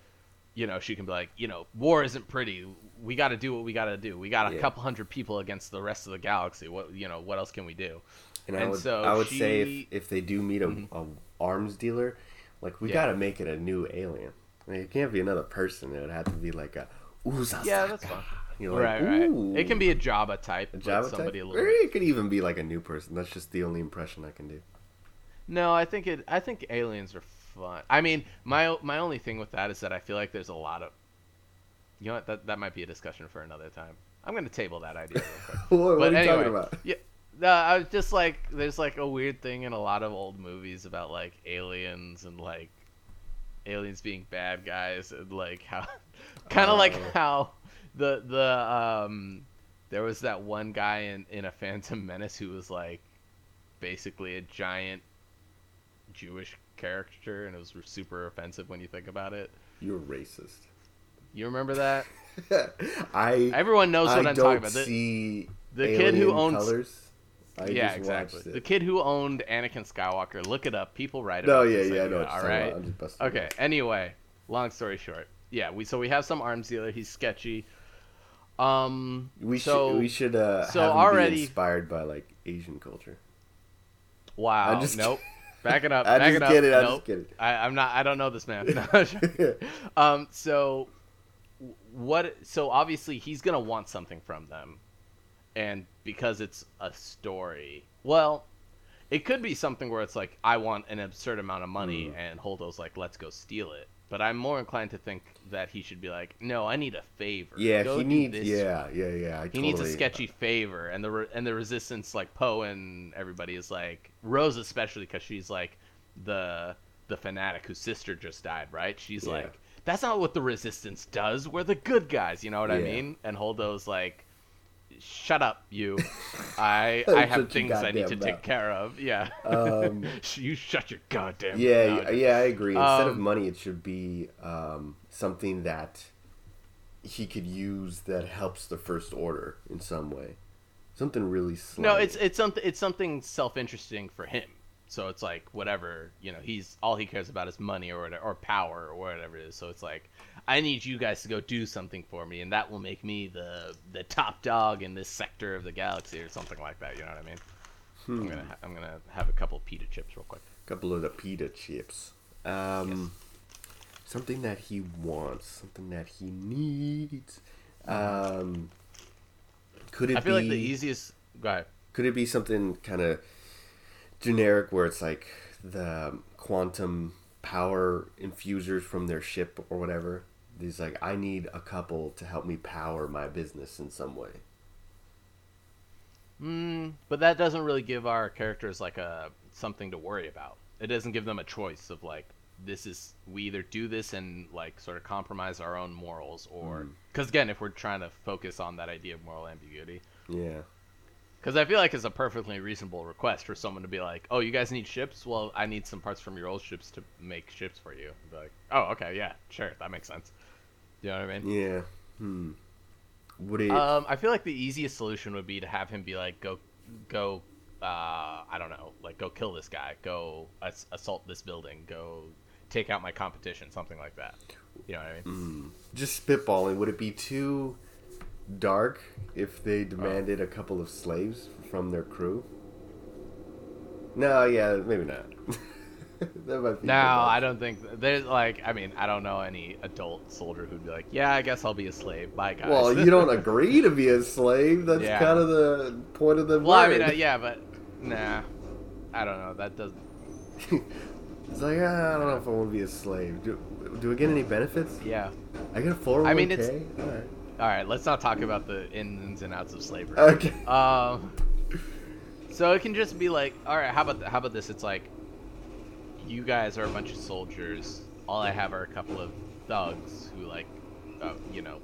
you know, she can be like, you know, war isn't pretty. We got to do what we got to do. We got a Yeah. couple hundred people against the rest of the galaxy. What you know, what else can we do? And, I would, so I would say if, if they do meet a, Mhm. a arms dealer, like we Yeah. gotta make it a new alien. Like, it can't be another person. It would have to be like a Uzasaka. Yeah, that's fine. You're like, right, right. It can be a Jabba type, a Java somebody type. a Or little. Bit. it could even be like a new person. That's just the only impression I can do. No, I think it. I think aliens are fun. I mean, my my only thing with that is that I feel like there's a lot of. You know what? That that might be a discussion for another time. I'm gonna table that idea. Real quick. what, what But are you anyway, talking about? Yeah, no, I was just like, there's like a weird thing in a lot of old movies about like aliens and like aliens being bad guys and like how, kind of like Oh. how the the um there was that one guy in in a Phantom Menace who was like basically a giant Jewish character and it was super offensive when you think about it. You're racist. You remember that? I Everyone knows what I am talking about. The- see the kid who owns- colors. I yeah, just exactly. it. The kid who owned Anakin Skywalker. Look it up. People write it. No, yeah, yeah, I know All right. about. I'm just busting it Okay. Anyway, long story short, yeah. We so we have some arms dealer. He's sketchy. Um. We so, should we should uh, so already- inspired by like Asian culture. Wow. I'm just nope. Back it up. I'm back just it up. kidding, I'm nope. just kidding. I, I'm not. I don't know this man. No, um. So, what? So obviously he's gonna want something from them, and because it's a story, well, it could be something where it's like I want an absurd amount of money, Mm. and Holdo's like, let's go steal it. But I'm more inclined to think that he should be like, no, I need a favor. Yeah, Go he needs. Yeah, yeah, yeah. I he needs a totally- uh, sketchy favor, and the re- and the resistance, like Poe and everybody, is like Rose, especially because she's like the the fanatic whose sister just died, right? She's Yeah. like, that's not what the resistance does. We're the good guys, you know what I mean? And Holdo's like, shut up, you. I I have things I need to goddamn take care of. Yeah. Um, you shut your goddamn Yeah, mouth. yeah, I agree. Instead of Um, money, it should be um, something that he could use that helps the First Order in some way. Something really slight. No, it's it's something it's something self interesting for him. So it's like whatever you know, he's all he cares about is money or whatever, or power or whatever it is. So it's like I need you guys to go do something for me, and that will make me the the top dog in this sector of the galaxy or something like that. You know what I mean? Hmm. I'm gonna ha- I'm gonna have a couple pita chips real quick. couple of the pita chips. Um, Something that he wants, something that he needs. Um, could it be I feel be? like the easiest. Go ahead. Could it be something kind of generic where it's like the quantum power infusers from their ship or whatever? He's like, I need a couple to help me power my business in some way. Mm, but that doesn't really give our characters like a something to worry about. It doesn't give them a choice of like this is we either do this and like sort of compromise our own morals or Mm. because again if we're trying to focus on that idea of moral ambiguity Yeah. Because I feel like it's a perfectly reasonable request for someone to be like oh you guys need ships well I need some parts from your old ships to make ships for you Be like oh okay yeah sure that makes sense you know what I mean Yeah. Hmm. Would it? Um, I feel like the easiest solution would be to have him be like, go, go, uh, I don't know, like go kill this guy, go ass- assault this building, go, take out my competition, something like that. You know what I mean? Just spitballing. Would it be too dark if they demanded a couple of slaves from their crew? No, yeah, maybe not. that might be No. I don't think there's like. I mean, I don't know any adult soldier who'd be like, "Yeah, I guess I'll be a slave." Bye, guys. Well, you don't agree to be a slave. That's Yeah. kind of the point of the well, I mean, uh, yeah, but nah, I don't know. That doesn't. it's like ah, I don't know if I want to be a slave. Do, do I get any benefits? Yeah. I get a 401k. I mean, it's- All right. All right, let's not talk about the ins and outs of slavery. Okay. Um, so it can just be like, all right, how about how about this? It's like, you guys are a bunch of soldiers. All I have are a couple of thugs who like, uh, you know,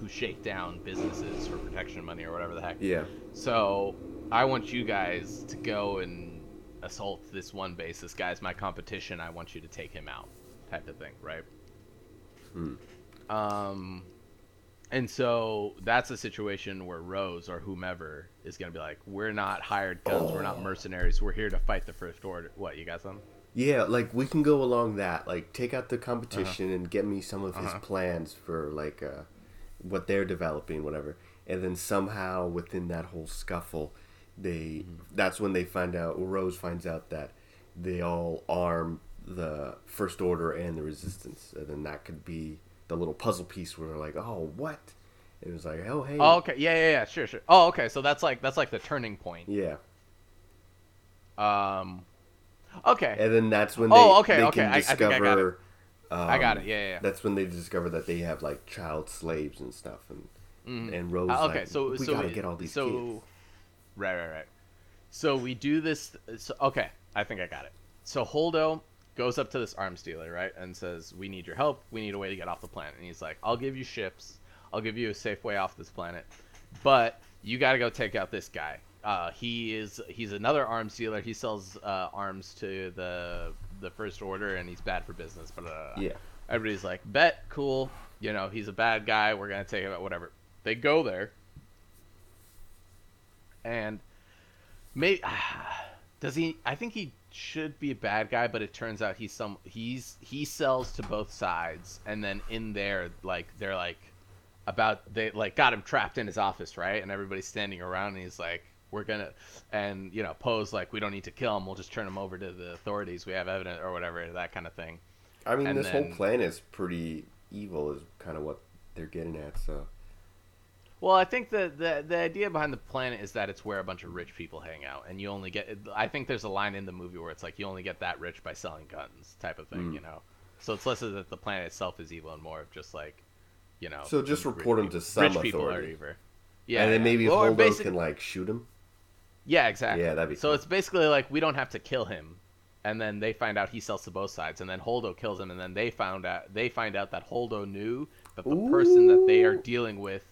who shake down businesses for protection money or whatever the heck. Yeah. So I want you guys to go and assault this one base. This guy's my competition. I want you to take him out, type of thing, right? Hmm. Um, and so that's a situation where Rose or whomever is gonna be like, "We're not hired guns. We're not Oh. mercenaries. We're here to fight the first order." What you got some? Yeah, like we can go along that. Like take out the competition Uh-huh. and get me some of his plans for like uh, what they're developing, whatever. And then somehow within that whole scuffle, they Mm-hmm. that's when they find out. Rose finds out that they all arm the First Order and the Resistance, and then that could be the little puzzle piece where they're like, "Oh, what?" It was like, "Oh, hey." Oh, okay. Yeah, yeah, yeah. Sure, sure. Oh, okay. So that's like that's like the turning point. Yeah, Um, okay. and then that's when they, Oh, okay, they okay, can I- I think I got it. discover. um, I got it. Yeah, yeah. yeah. That's when they discover that they have like child slaves and stuff, and Mhm. and Rose. Uh, okay, like, so we so gotta get all these so, kids. Right, right, right. So we do this. So, okay, I think I got it. So Holdo goes up to this arms dealer, right, and says, "We need your help. We need a way to get off the planet." And he's like, "I'll give you ships. I'll give you a safe way off this planet, but you got to go take out this guy. Uh, he is he's another arms dealer. He sells uh, arms to the the First Order, and he's bad for business." But uh, Yeah, Everybody's like, bet, cool. You know, he's a bad guy. We're gonna take him out. Whatever. They go there, and maybe does he? I think he should be a bad guy, but it turns out he's some. He's he sells to both sides, and then in there, like they're like about they like got him trapped in his office, right? And everybody's standing around, and he's like, "We're gonna," and you know, Poe's like, "We don't need to kill him. We'll just turn him over to the authorities. We have evidence or whatever, that kind of thing." I mean, And this then- whole plan is pretty evil, is kind of what they're getting at. So Well, I think the, the the idea behind the planet is that it's where a bunch of rich people hang out, and you only get. I think there's a line in the movie where it's like you only get that rich by selling guns, type of thing, Mm. you know. So it's less of that the planet itself is evil, and more of just like, you know. So just report people- to some rich people are authority. evil. Yeah, and then maybe Or Holdo can like shoot him. Yeah, exactly. Yeah, that'd be So cool. it's basically like we don't have to kill him, and then they find out he sells to both sides, and then Holdo kills him, and then they found out they find out that Holdo knew that the person that they are dealing with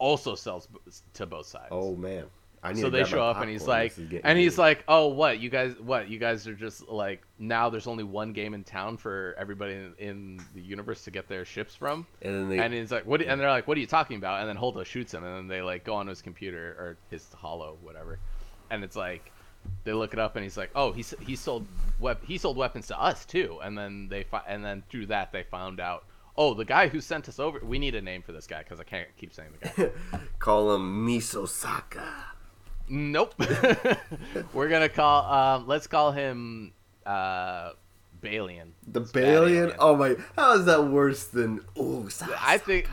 also sells b- to both sides. Oh man, I need so they show up and he's like This is getting and he's like oh what? You guys what? You guys are just like now there's only one game in town for everybody in, in the universe to get their ships from? And then they and he's like what and they're like what are you talking about? And then holdo shoots him and then they like go on his computer or his hollow whatever. And it's like they look it up and he's like oh he, he sold wep- he sold weapons to us too. And then they fi- and then through that they found out oh the guy who sent us over we need a name for this guy because i can't keep saying the guy call him Misosaka. Nope. We're gonna call. Um, let's call him uh, Balian. The Balian. Oh my, how is that worse than oh? I think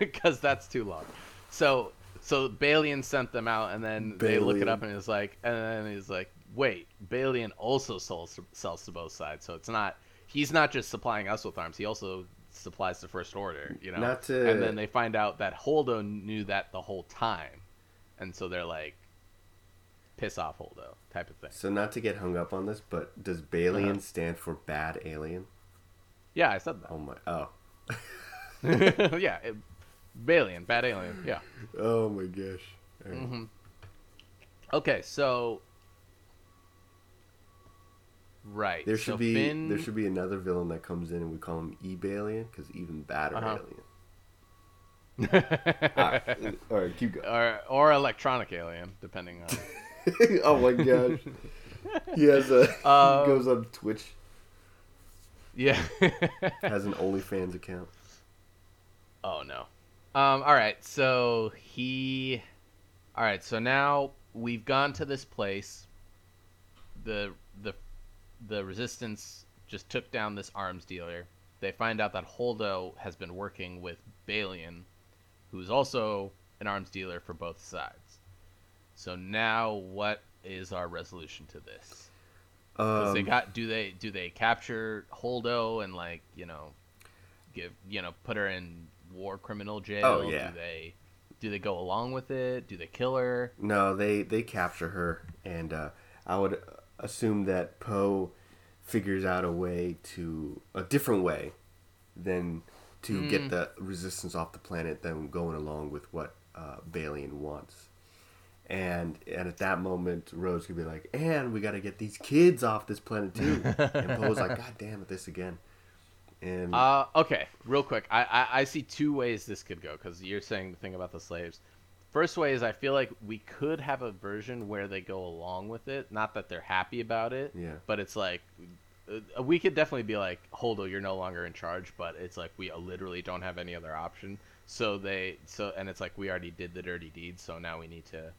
because that's too long. So so Balian sent them out, and then they look it up, and it's like, and then he's like, wait, Balian also sells sells to both sides, so it's not. He's not just supplying us with arms; he also supplies the First Order. You know. Not to- And then they find out that Holdo knew that the whole time, and so they're like, piss off Holdo type of thing. So not to get hung up on this, but does Balian Uh-huh. stand for bad alien? Yeah, I said that. Oh my, oh, yeah, it, Balian, bad alien. Yeah. oh my gosh. Right. hmm Okay, so right. There should so be Finn... there should be another villain that comes in and we call him E-Balian because even badder Uh-huh. alien. All right, all right, keep going. or or electronic alien, depending on. oh my gosh, he has a Uh, he goes on Twitch. Yeah. Has an OnlyFans account. Oh no. Um. All right. So he. All right. So now we've gone to this place. The the the resistance just took down this arms dealer. They find out that Holdo has been working with Balian, who's also an arms dealer for both sides. So now, what is our resolution to this? Um, they got do they do they capture Holdo and like you know give you know put her in war criminal jail? Oh, yeah. Do they do they go along with it? Do they kill her? No, they they capture her, and uh, I would assume that Poe figures out a way to a different way than to get the resistance off the planet than going along with what uh, Balian wants. And and at that moment, Rose could be like, "And we got to get these kids off this planet too." and Poe's like, "God damn it, this again." And Uh, okay, real quick. I, I, I see two ways this could go because you're saying the thing about the slaves. First way is I feel like we could have a version where they go along with it. Not that they're happy about it, Yeah. but it's like uh, we could definitely be like, Holdo, you're no longer in charge, but it's like we literally don't have any other option. So they so and it's like we already did the dirty deed, so now we need to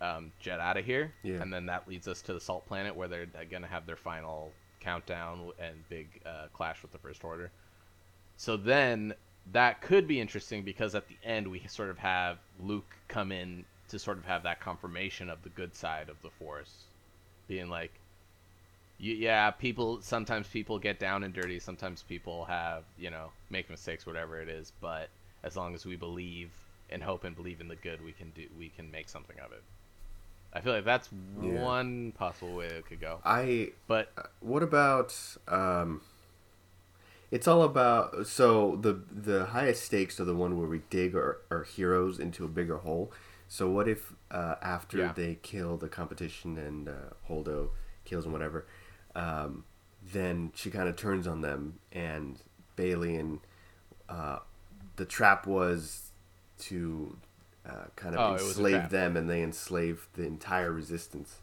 um, jet out of here. Yeah. And then that leads us to the Salt Planet where they're gonna have their final countdown and big uh, clash with the First Order. So then that could be interesting because at the end we sort of have Luke come in to sort of have that confirmation of the good side of the Force, being like, yeah, people sometimes people get down and dirty, sometimes people have you know make mistakes, whatever it is, but as long as we believe and hope and believe in the good, we can do we can make something of it. I feel like that's Yeah. one possible way it could go, I but what about um it's all about so the the highest stakes are the one where we dig our, our heroes into a bigger hole so what if uh, after Yeah. they kill the competition and uh, holdo kills and whatever um, then she kind of turns on them and Balian uh, the trap was to uh, kind Oh, of it was a enslave them and they enslaved the entire resistance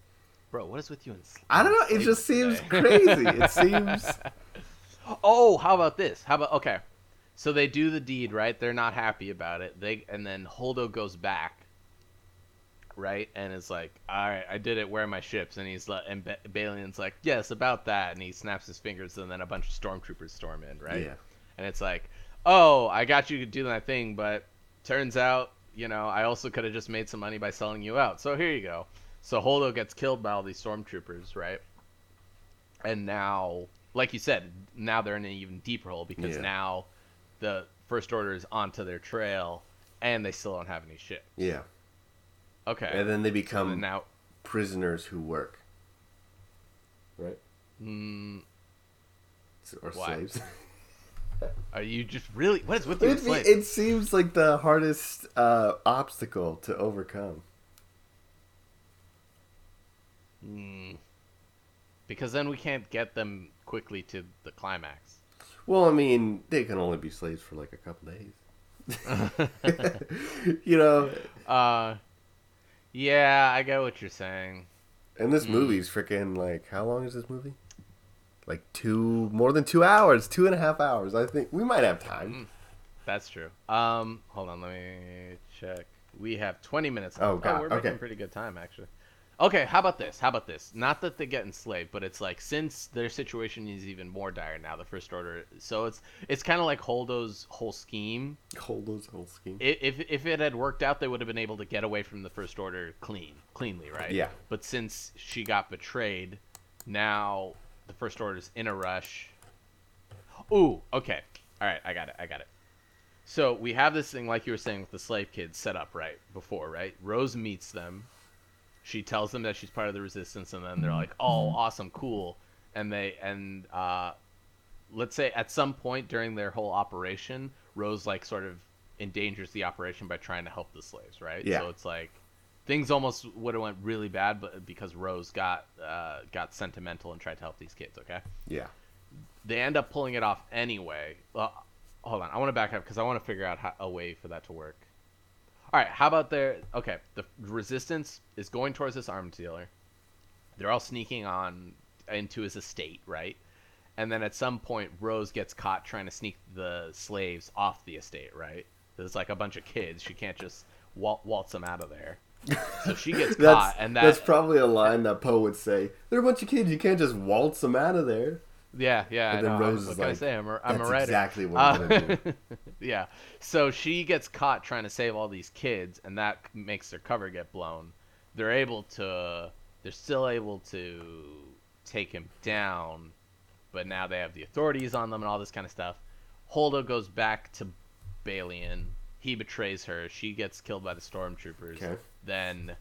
bro, what is with you and I don't know. It just seems today? crazy. It seems Oh, how about this? How about okay? So they do the deed, right? They're not happy about it. They and then Holdo goes back, right? And it's like, all right, I did it. Where are my ships? And he's like, and ba- Balian's like, yes, about that. And he snaps his fingers, and then a bunch of stormtroopers storm in, right? Yeah. And it's like, oh, I got you to do that thing, but turns out, you know, I also could have just made some money by selling you out. So here you go. So Holdo gets killed by all these stormtroopers, right? And now, like you said, now they're in an even deeper hole because Yeah. now the First Order is onto their trail, and they still don't have any shit. Yeah. Okay. And then they become then now, prisoners who work. Right? mm, Or Why? slaves. are you just really? What is with you? it, slaves? it seems like the hardest uh, obstacle to overcome. Mm. Because then we can't get them quickly to the climax. Well, I mean, they can only be slaves for like a couple days. you know, Uh, yeah, I get what you're saying. and this movie's freaking like, how long is this movie? Like two, more than two hours, two and a half hours. I think we might have time. That's true. Um, hold on, let me check. We have 20 minutes. Oh, left. God, we're okay. making pretty good time actually. Okay, how about this? How about this? Not that they get enslaved, but it's like since their situation is even more dire now, the First Order. So it's it's kind of like Holdo's whole scheme. Hold those whole scheme. I- If if it had worked out, they would have been able to get away from the First Order clean, cleanly, right? Yeah. But since she got betrayed, now the First Order's in a rush. Ooh, okay. All right, I got it. I got it. So we have this thing, like you were saying, with the slave kids set up right before, right? Rose meets them. She tells them that she's part of the resistance, and then they're like, "Oh, awesome, cool." And they and uh, let's say at some point during their whole operation, Rose like sort of endangers the operation by trying to help the slaves, right? Yeah. So it's like things almost would have went really bad, but because Rose got uh, got sentimental and tried to help these kids, okay? Yeah. They end up pulling it off anyway. Well, hold on, I want to back up because I want to figure out how, a way for that to work. All right, how about their okay? The resistance is going towards this arms dealer. They're all sneaking on into his estate, right? and then at some point Rose gets caught trying to sneak the slaves off the estate. Right? There's like a bunch of kids. She can't just wal- waltz them out of there. So she gets That's, caught, and that that's probably a line that Poe would say. They're a bunch of kids. You can't just waltz them out of there. Yeah, yeah. I And then know. Rose what is can I say? I'm a, I'm a That's writer. exactly what I'm gonna do. Uh, yeah. So she gets caught trying to save all these kids, and that makes their cover get blown. They're able to. They're still able to take him down, but now they have the authorities on them and all this kind of stuff. Holdo goes back to Balian. He betrays her. She gets killed by the stormtroopers. Okay. Then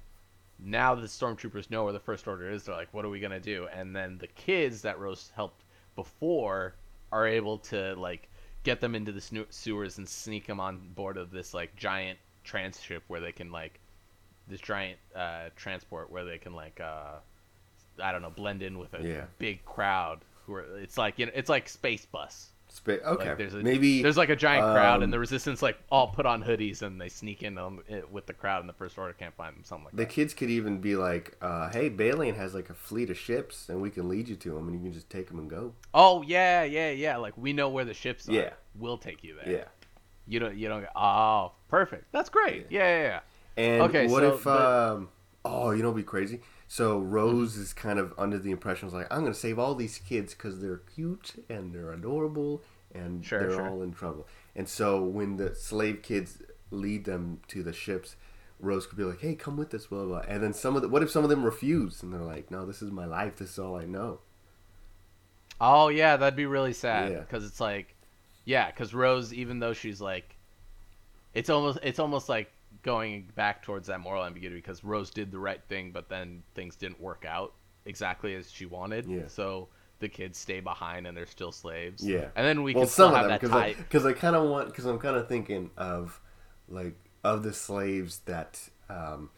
now the stormtroopers know where the first order is. They're like, "What are we gonna do?" And then the kids that Rose helped before are able to like get them into the sewers and sneak them on board of this like giant tranship where they can like this giant uh, transport where they can like uh, I don't know blend in with a Yeah. big crowd. Who are, it's like you know, it's like space bus. Okay. Like there's a, Maybe there's like a giant crowd, um, and the resistance like all put on hoodies and they sneak in on, it with the crowd, and the first order can't find them. Something like the that. kids could even be like, uh, "Hey, Balian has like a fleet of ships, and we can lead you to them, and you can just take them and go." Oh yeah, yeah, yeah. Like we know where the ships are. Yeah. We'll take you there. Yeah. You don't. You don't. Oh, perfect. That's great. Yeah, yeah, yeah. And Okay, what so if? the- Um, oh, you know, what'd be crazy. So mm-hmm. Rose is kind of under the impression like, I'm gonna save all these kids because they're cute and they're adorable and Sure, they're sure. all in trouble. And so when the slave kids lead them to the ships, Rose could be like, Hey, come with us, blah blah. blah. And then some of the, what if some of them refuse and they're like, No, this is my life. This is all I know. Oh yeah, that'd be really sad Yeah. because it's like, yeah, because Rose, even though she's like, it's almost it's almost like going back towards that moral ambiguity because Rose did the right thing, but then things didn't work out exactly as she wanted. Yeah. So the kids stay behind and they're still slaves. Yeah. And then we well, can still some of have them that because I, I kind of want because I'm kind of thinking of like of the slaves that um,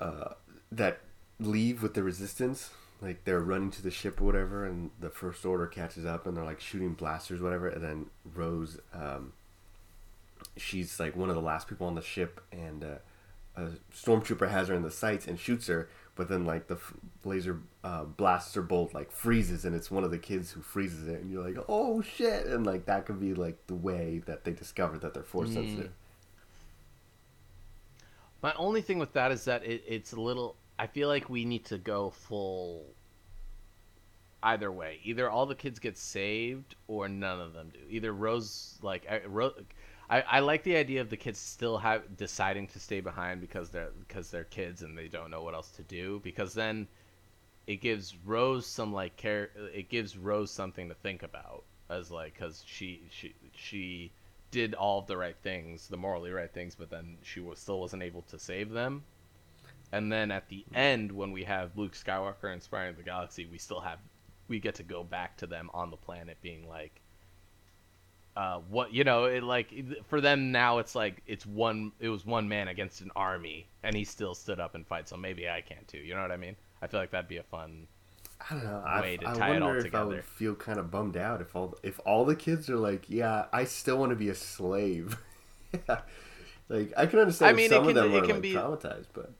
uh, that leave with the resistance. Like they're running to the ship or whatever, and the first order catches up, and they're like shooting blasters, whatever. And then Rose, um, she's like one of the last people on the ship, and uh, a stormtrooper has her in the sights and shoots her. But then like the f- laser uh, blaster bolt like freezes, and it's one of the kids who freezes it, and you're like, oh shit! And like that could be like the way that they discover that they're force sensitive. My only thing with that is that it, it's a little. I feel like we need to go full. Either way, either all the kids get saved or none of them do. Either Rose, like I, Ro, I, I like the idea of the kids still have deciding to stay behind because they're because they're kids and they don't know what else to do. Because then, it gives Rose some like care. It gives Rose something to think about as like because she she she did all of the right things, the morally right things, but then she was still wasn't able to save them. And then at the hmm. end, when we have Luke Skywalker inspiring the galaxy, we still have we get to go back to them on the planet, being like, uh, what you know, it like for them now, it's like it's one, it was one man against an army, and he still stood up and fight. So maybe I can too. You know what I mean? I feel like that'd be a fun. I don't know. way I, to I tie it all wonder if I together. would feel kind of bummed out if all if all the kids are like, yeah, I still want to be a slave. yeah. Like I can understand I mean, some can- of them are can like be- traumatized, but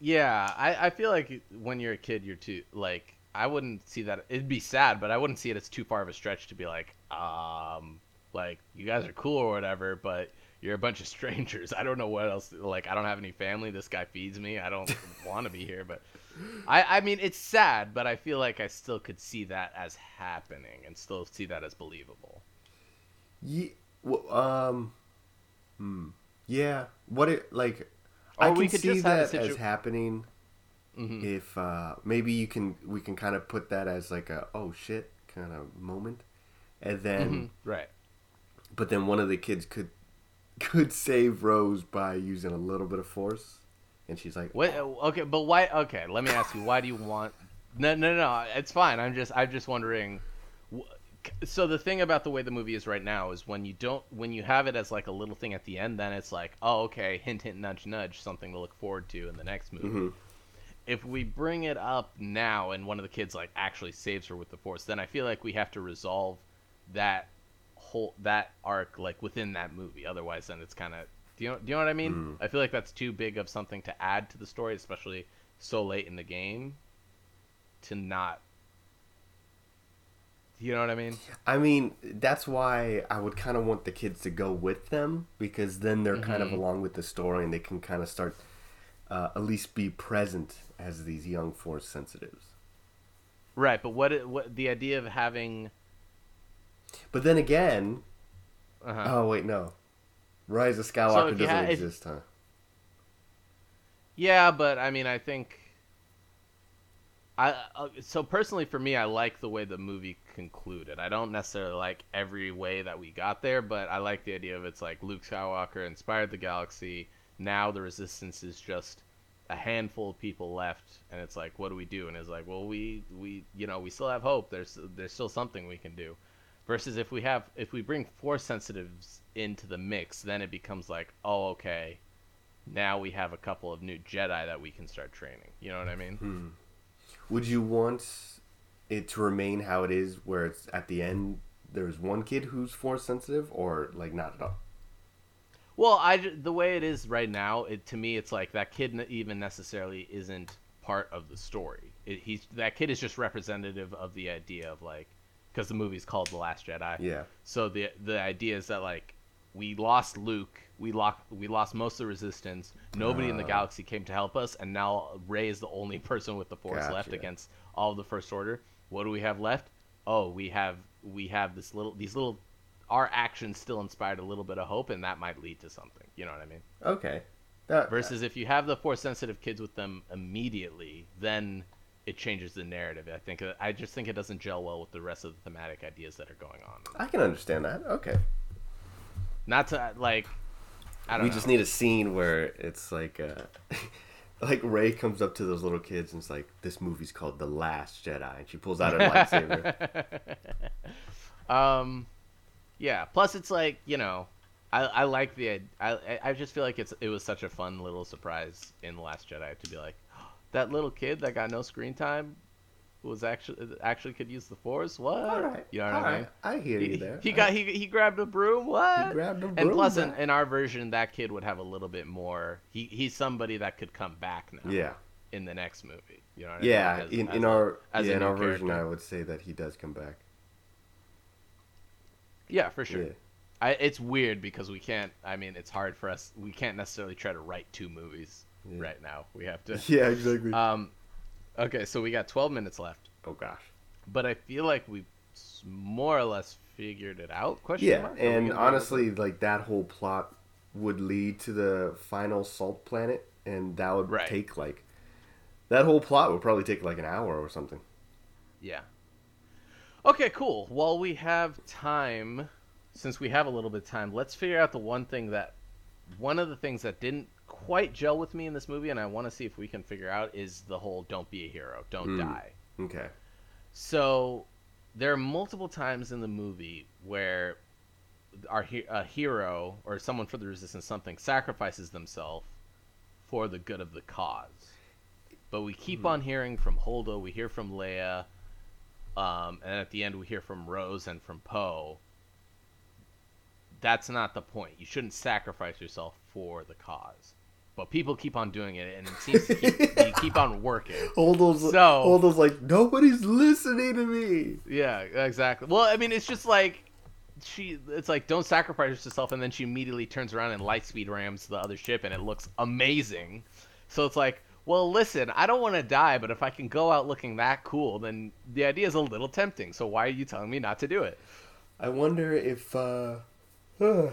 Yeah, I, I feel like when you're a kid, you're too like I wouldn't see that. It'd be sad, but I wouldn't see it as too far of a stretch to be like, um, like you guys are cool or whatever, but you're a bunch of strangers. I don't know what else. Like I don't have any family. This guy feeds me. I don't want to be here, but I I mean it's sad, but I feel like I still could see that as happening and still see that as believable. yeah, well, um, hmm, yeah. What it like? Or I can could see just have a that as situ- happening. hmm If uh, maybe you can, we can kind of put that as like a oh shit kind of moment, and then. hmm Right. But then one of the kids could could save Rose by using a little bit of force, and she's like, What? Okay, but why? Okay, let me ask you. Why do you want? No, no, no. It's fine. I'm just, I'm just wondering. So the thing about the way the movie is right now is when you don't, when you have it as like a little thing at the end, then it's like, oh, okay, hint, hint, nudge, nudge, something to look forward to in the next movie. Mhm. If we bring it up now and one of the kids like actually saves her with the force, then I feel like we have to resolve that whole that arc like within that movie. Otherwise, then it's kind of do you know, do you know what I mean? Mm. I feel like that's too big of something to add to the story, especially so late in the game, to not You know what I mean? I mean, that's why I would kind of want the kids to go with them because then they're kind of Mhm. along with the story and they can kind of start uh, at least be present as these young force sensitives. Right, but what what the idea of having But then again, uh oh wait, no, Rise of Skywalker you doesn't ha- if- exist, huh? Yeah, but I mean, I think I uh, so personally for me, I like the way the movie concluded. I don't necessarily like every way that we got there, but I like the idea of it's like Luke Skywalker inspired the galaxy. Now the Resistance is just a handful of people left, and it's like, what do we do? And it's like, well, we we you know we still have hope. There's there's still something we can do. Versus if we have if we bring force sensitives into the mix, then it becomes like, oh okay, now we have a couple of new Jedi that we can start training. You know what I mean? Hmm. Would you want it to remain how it is, where it's at the end? There's one kid who's force sensitive, or like not at all. Well, I the way it is right now, it to me it's like that kid even necessarily isn't part of the story. It, he's that kid is just representative of the idea of like because the movie's called The Last Jedi. Yeah. So the the idea is that like we lost Luke, we lost we lost most of the Resistance. Nobody in the Ah. galaxy came to help us, and now Rey is the only person with the Force left against all of the First Order. What do we have left? Oh, we have we have this little these little our actions still inspired a little bit of hope, and that might lead to something. You know what I mean? Okay. That, Versus if you have the Force sensitive kids with them immediately, then it changes the narrative. I think I just think it doesn't gel well with the rest of the thematic ideas that are going on. I can understand that. Okay. Not to like, I don't we know. just need a scene where it's like uh like Rey comes up to those little kids and it's like this movie's called The Last Jedi and she pulls out her lightsaber. um, yeah. Plus, it's like you know, I, I like the I I- I just feel like it's it was such a fun little surprise in the Last Jedi to be like that little kid that got no screen time was actually actually could use the Force. What? All right. You know what all I mean? right. I hear He, you there. he got he, he grabbed a broom. What? He grabbed a broom. and plus, in, in our version, that kid would have a little bit more. He he's somebody that could come back now. Yeah. In the next movie, you know. What Yeah, I mean? As- in, as in a- our as yeah, in our version. I would say that he does come back. Yeah, for sure. Yeah. I, it's weird because we can't. I mean, it's hard for us. We can't necessarily try to write two movies Yeah. right now. We have to. Yeah, exactly. Um, okay, so we got 12 minutes left, oh gosh. but I feel like we more or less figured it out. Question Yeah, mark? And honestly, like that whole plot would lead to the final salt planet, and that would Right. take like that whole plot would probably take like an hour or something. yeah. Okay, cool. While we have time, since we have a little bit of time, let's figure out the one thing that, one of the things that didn't quite gel with me in this movie, and I want to see if we can figure out is the whole "don't be a hero, don't Hmm. die." Okay. So there are multiple times in the movie where our a hero or someone for the resistance something sacrifices themselves for the good of the cause. But we keep on hearing from Holdo, we hear from Leia, um, and at the end we hear from Rose and from Poe. That's not the point. You shouldn't sacrifice yourself for the cause. But people keep on doing it, and it seems to keep, keep on working. Holdo's So- Holdo's like nobody's listening to me. Yeah, exactly. Well, I mean, it's just like she. It's like don't sacrifice yourself, and then she immediately turns around and light speed rams the other ship, and it looks amazing. So it's like, well, listen, I don't want to die, but if I can go out looking that cool, then the idea is a little tempting. So why are you telling me not to do it? I wonder if uh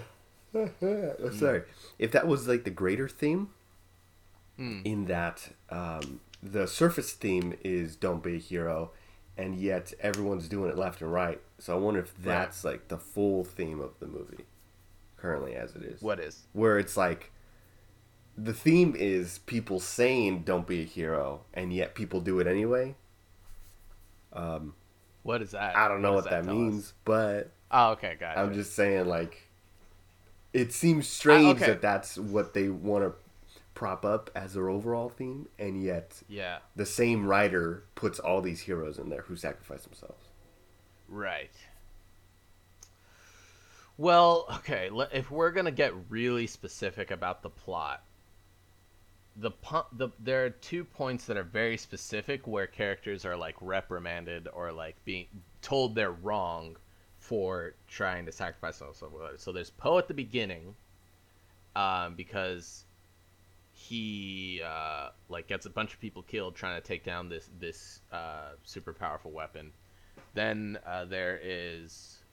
sorry. If that was like the greater theme Hmm. in that um the surface theme is don't be a hero and yet everyone's doing it left and right. So I wonder if that's like the full theme of the movie currently as it is. What is? Where it's like the theme is people saying don't be a hero and yet people do it anyway. Um What is that? I don't know does what that, us? means, but Oh, okay, got I'm it. just saying, like, it seems strange okay. that that's what they want to prop up as their overall theme, and yet Yeah, the same writer puts all these heroes in there who sacrifice themselves. right. Well, okay. If we're gonna get really specific about the plot, the, the there are two points that are very specific where characters are like reprimanded or like being told they're wrong for trying to sacrifice themselves. So there's Poe at the beginning, um, because he uh, like gets a bunch of people killed trying to take down this this uh, super powerful weapon. Then uh, there is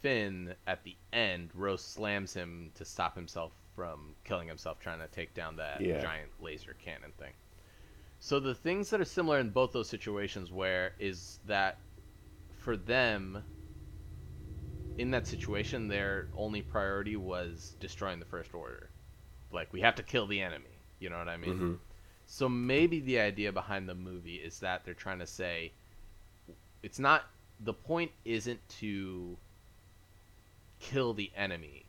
Finn at the end. Rose slams him to stop himself from killing himself trying to take down that Yeah. giant laser cannon thing. So the things that are similar in both those situations where is that for them in that situation their only priority was destroying the first order. Like we have to kill the enemy. You know what I mean? Mhm. So maybe the idea behind the movie is that they're trying to say it's not the point isn't to kill the enemy.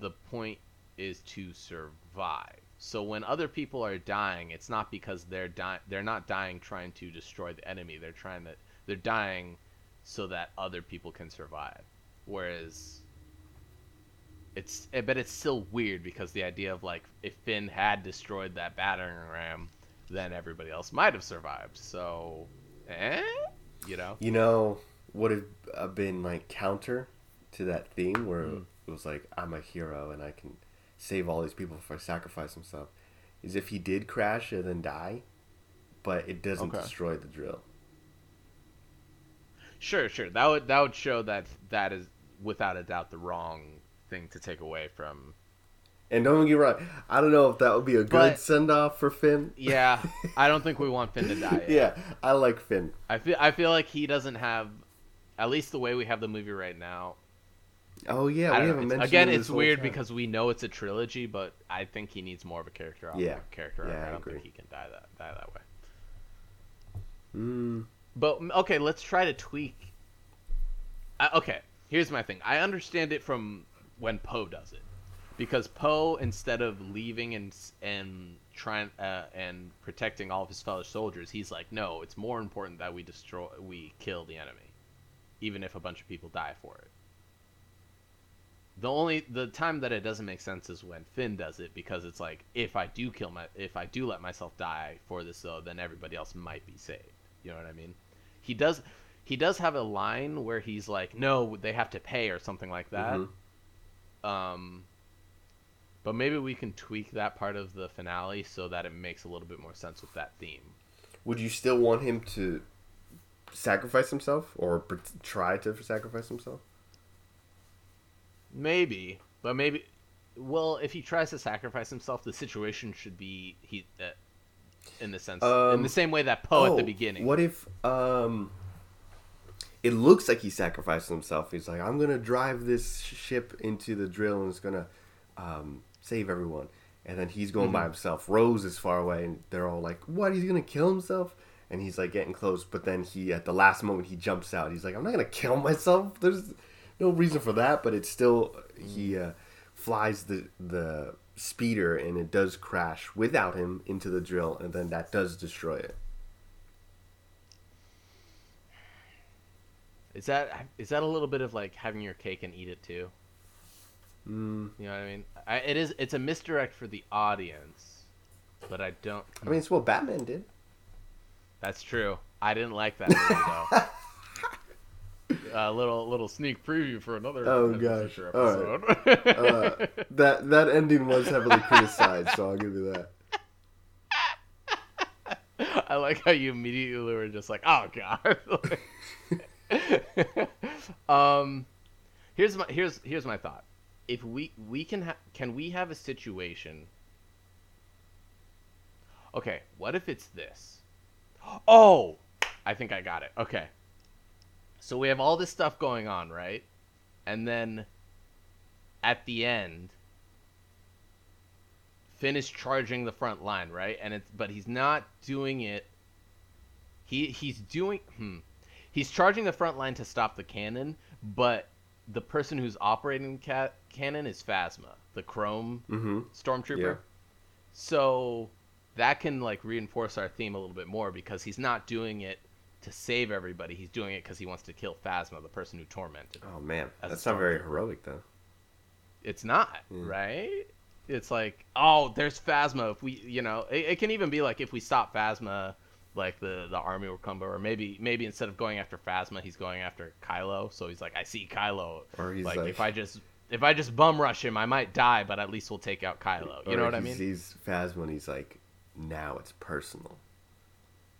The point is to survive. So when other people are dying, it's not because they're dying they're not dying trying to destroy the enemy. They're trying to they're dying so that other people can survive. Whereas it's eh, but it's still weird because the idea of like if Finn had destroyed that battering ram, then everybody else might have survived. So, eh, you know, You know, would have uh, been like counter to that theme where Mm. it was like, I'm a hero and I can save all these people if I sacrifice himself. Is if he did crash and then die, but it doesn't Okay. destroy the drill. sure, sure. That would that would show that that is without a doubt the wrong thing to take away from. And don't get me wrong, I don't know if that would be a good But- send off for Finn. Yeah, I don't think we want Finn to die. Yet. yeah, I like Finn. I feel I feel like he doesn't have, at least the way we have the movie right now. Oh yeah, I we know. haven't It's- mentioned again, it's weird time. because we know it's a trilogy, but I think he needs more of a character. arc- Yeah. character. arc. Yeah, I I don't agree. think he can die that die that way. Mm, But okay, let's try to tweak. I, okay, here's my thing. I understand it from when Poe does it, because Poe instead of leaving and and trying uh, and protecting all of his fellow soldiers, he's like, no, it's more important that we destroy, we kill the enemy, even if a bunch of people die for it. The only the time that it doesn't make sense is when Finn does it because it's like if I do kill my if I do let myself die for this though then everybody else might be saved. You know what I mean? He does he does have a line where he's like no they have to pay or something like that. mhm. Um but maybe we can tweak that part of the finale so that it makes a little bit more sense with that theme. Would you still want him to sacrifice himself or try to sacrifice himself? Maybe, but maybe. Well, if he tries to sacrifice himself, the situation should be he, uh, in the sense, in Um, the same way that Poe at the Oh, beginning. What if um it looks like he sacrificed himself. He's like, I'm gonna drive this ship into the drill and it's gonna um, save everyone. And then he's going by Mm-hmm. himself. Rose is far away, and they're all like, "What? He's gonna kill himself?" And he's like getting close, but then he, at the last moment, he jumps out. He's like, "I'm not gonna kill myself. There's no reason for that." But it's still he uh, flies the the speeder, and it does crash without him into the drill, and then that does destroy it. Is that is that a little bit of like having your cake and eat it too? Mm. You know what I mean? I, it is. It's a misdirect for the audience, but I don't. I mean, it's what Batman did. That's true. I didn't like that movie though. A little little sneak preview for another Oh, gosh. All episode. Uh, that that ending was heavily criticized, so I'll give you that. I like how you immediately were just like, "Oh God." um, here's my here's here's my thought. If we we can ha- can we have a situation? Okay, what if it's this? Oh, I think I got it. Okay. So we have all this stuff going on, right? And then at the end, Finn is charging the front line, right? And it's but he's not doing it. He he's doing hmm. He's charging the front line to stop the cannon, but the person who's operating the ca- cannon is Phasma, the Chrome Mm-hmm. stormtrooper. Yeah. So that can like reinforce our theme a little bit more because he's not doing it to save everybody. He's doing it because he wants to kill Phasma, the person who tormented. him. Oh man, that's not very heroic though. It's not Mm. right. It's like, oh, there's Phasma. If we, you know, it, it can even be like if we stop Phasma, like the the army will come, or maybe maybe instead of going after Phasma, he's going after Kylo. So he's like, I see Kylo. Or he's like, like- if I just if I just bum rush him, I might die, but at least we'll take out Kylo. You know what I mean? he sees Phasma and he's like, now it's personal.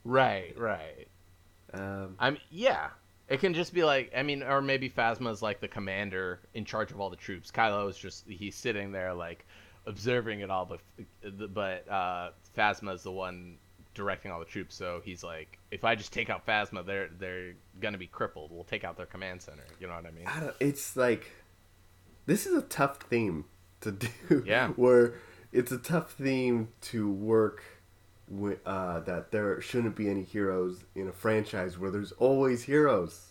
Right, right. Um, I'm yeah. It can just be like I mean, or maybe Phasma is like the commander in charge of all the troops. Kylo is just he's sitting there like observing it all, but but uh, Phasma is the one directing all the troops. So he's like, if I just take out Phasma, they're they're gonna be crippled. We'll take out their command center. You know what I mean? I don't, it's like this is a tough theme to do. Yeah. Where it's a tough theme to work with uh, that there shouldn't be any heroes in a franchise where there's always heroes.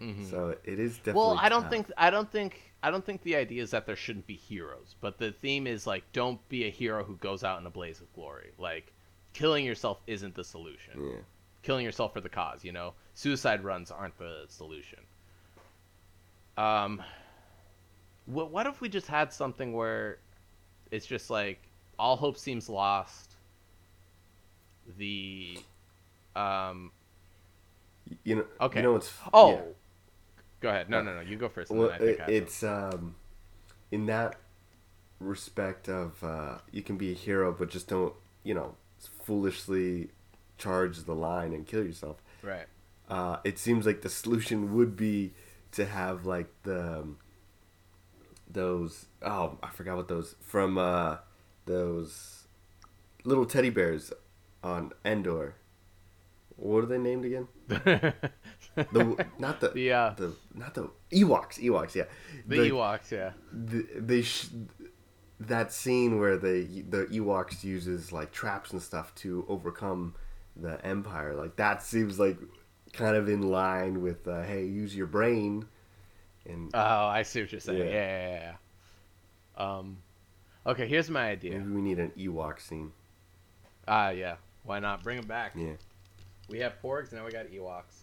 Mhm. So it is definitely. Well, I don't tough. think I don't think I don't think the idea is that there shouldn't be heroes, but the theme is like don't be a hero who goes out in a blaze of glory. Like killing yourself isn't the solution. Yeah. Killing yourself for the cause, you know. Suicide runs aren't the solution. Um what what if we just had something where it's just like all hope seems lost. The um You know. Okay. You know what's. oh yeah. go ahead. No, no, no. You go first. Well, then I think it, I it's um, in that respect of uh, you can be a hero, but just don't you know foolishly charge the line and kill yourself. right. Uh, it seems like the solution would be to have like the um, those oh I forgot what those from uh, those little teddy bears on Endor. What are they named again? The not the The, uh, the not the Ewoks Ewoks yeah The Like, Ewoks, yeah. the, they sh- that scene where the the Ewoks uses like traps and stuff to overcome the Empire like that seems like kind of in line with uh, hey use your brain and Oh, I see what you're saying. Yeah, Yeah. yeah, yeah. Um, okay, here's my idea. maybe we need an Ewok scene Ah, yeah. Why not bring them back? yeah We have Porgs, now we got Ewoks.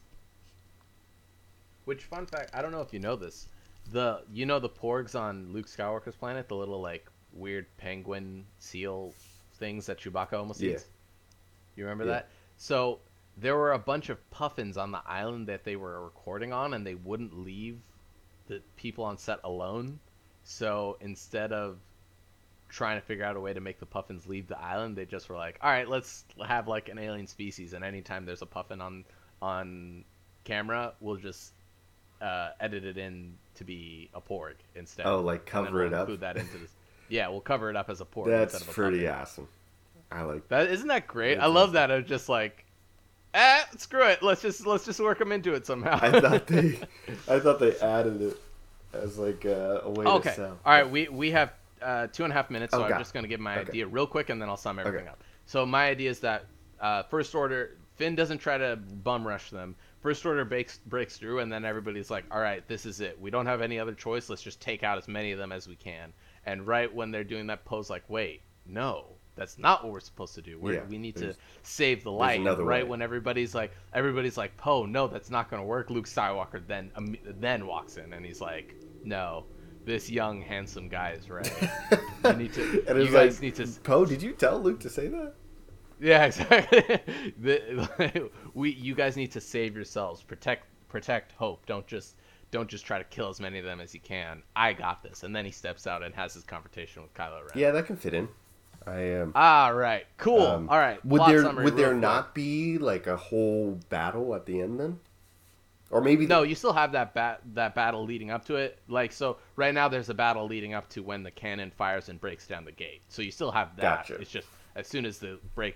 Which fun fact? I don't know if you know this. The you know the Porgs on Luke Skywalker's planet, the little like weird penguin seal things that Chewbacca almost Yeah. eats. You remember Yeah. that? So there were a bunch of puffins on the island that they were recording on, and they wouldn't leave the people on set alone. So instead of trying to figure out a way to make the puffins leave the island, they just were like, "All right, let's have like an alien species, and anytime there's a puffin on on camera, we'll just uh, edit it in to be a porg instead." oh like cover we'll it up Include that into this. Yeah, we'll cover it up as a porg. that's instead of a pretty awesome I like That isn't that great? I love that. It's just like, eh, screw it. Let's just let's just work them into it somehow. I thought they I thought they added it as like a, a way okay. to sell All right. We we have uh, two and a half minutes, so Oh, I'm just gonna give my Okay. idea real quick, and then I'll sum everything Okay. up. So my idea is that uh, first order, Finn doesn't try to bum rush them. First order breaks breaks through, and then everybody's like, "All right, this is it. We don't have any other choice. Let's just take out as many of them as we can." And right when they're doing that pose, like, "Wait, no." That's not what we're supposed to do. We're, Yeah, we need to save the light. right way. when everybody's like, everybody's like, "Poe, no, that's not going to work." Luke Skywalker then um, then walks in and he's like, "No, this young handsome guy is right. You need to. and it's guys like need to. Poe did you tell Luke to say that Yeah, exactly. the, we, you guys need to save yourselves. Protect, protect Hope. Don't just, don't just try to kill as many of them as you can. I got this. And then he steps out and has his confrontation with Kylo Ren. yeah that can fit in I am All right. Cool. Um, All right. Would plot there would there quick. not be like a whole battle at the end then? Or maybe No, you still have that bat that battle leading up to it. Like so, right now there's a battle leading up to when the cannon fires and breaks down the gate. So you still have that. Gotcha. It's just as soon as the break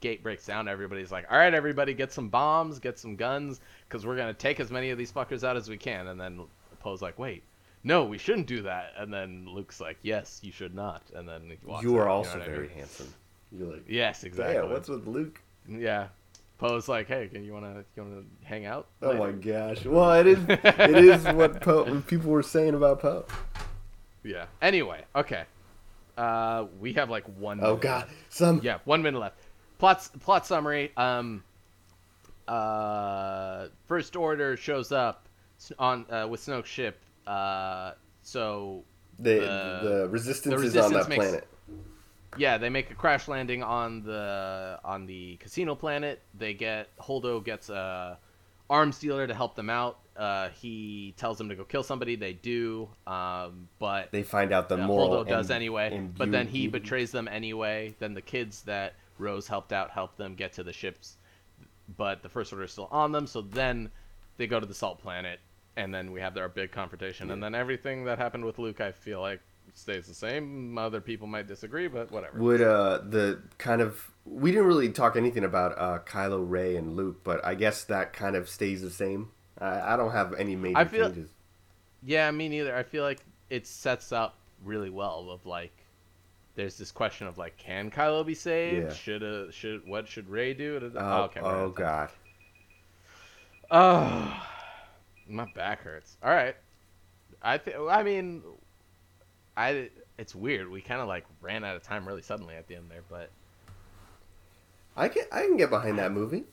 gate breaks down, everybody's like, "All right, everybody, get some bombs, get some guns, because we're gonna take as many of these fuckers out as we can." And then Poe's like, "Wait, no, we shouldn't do that." And then Luke's like, "Yes, you should not." And then you are know also what I very mean? handsome. You're like Yes, exactly. Damn, what's with Luke? Yeah. Poe's like, "Hey, can you wanna you wanna hang out?" Oh my gosh. Well, it is it is what Poe people were saying about Poe. Yeah. Anyway, okay. Uh, we have like one. Oh minute god. Some Yeah, one minute left. Plot plot summary. Um. Uh, First Order shows up on uh, with Snoke's ship. Uh, so the the- the resistance the is on that makes- planet. yeah, they make a crash landing on the on the casino planet. They get Holdo gets a arms dealer to help them out. Uh, he tells them to go kill somebody. They do, um, but They find out the uh, moral. Holdo does amb- anyway. But then he betrays them anyway. Then the kids that Rose helped out helped them get to the ships, but the First Order is still on them. So then they go to the Salt Planet, and then we have their big confrontation. And then everything that happened with Luke, I feel like stays the same. Other people might disagree, but whatever. Would uh the kind of we didn't really talk anything about uh Kylo Rey and Luke, but I guess that kind of stays the same. I, I don't have any major I feel- changes. Yeah, me neither. I feel like it sets up really well of like there's this question of like can Kylo be saved? Yeah. Should uh should what should Rey do? Oh, okay. oh god. Oh, my back hurts. All right. I think. I mean, I. It's weird. We kind of like ran out of time really suddenly at the end there, but I can I can get behind that movie.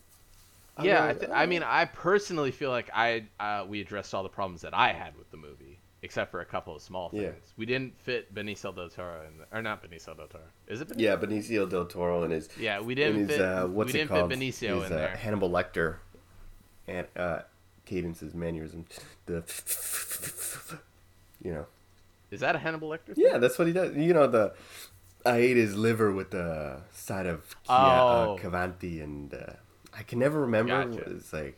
I yeah. I, mean, th- I mean, I personally feel like I uh, we addressed all the problems that I had with the movie, except for a couple of small things. Yeah. We didn't fit Benicio del Toro in, the, or not Benicio del Toro. Is it? Benicio? Yeah, Benicio del Toro and his Yeah, we didn't his fit. uh, what's we it didn't called? fit Benicio his, in uh, there. Hannibal Lecter, and uh, cadences, mannerisms, the you know. Is that a Hannibal Lecter? thing? Yeah, that's what he does. You know the. I ate his liver with the side of Kia, Oh. uh, Cavanti, and uh, I can never remember. Gotcha. It's like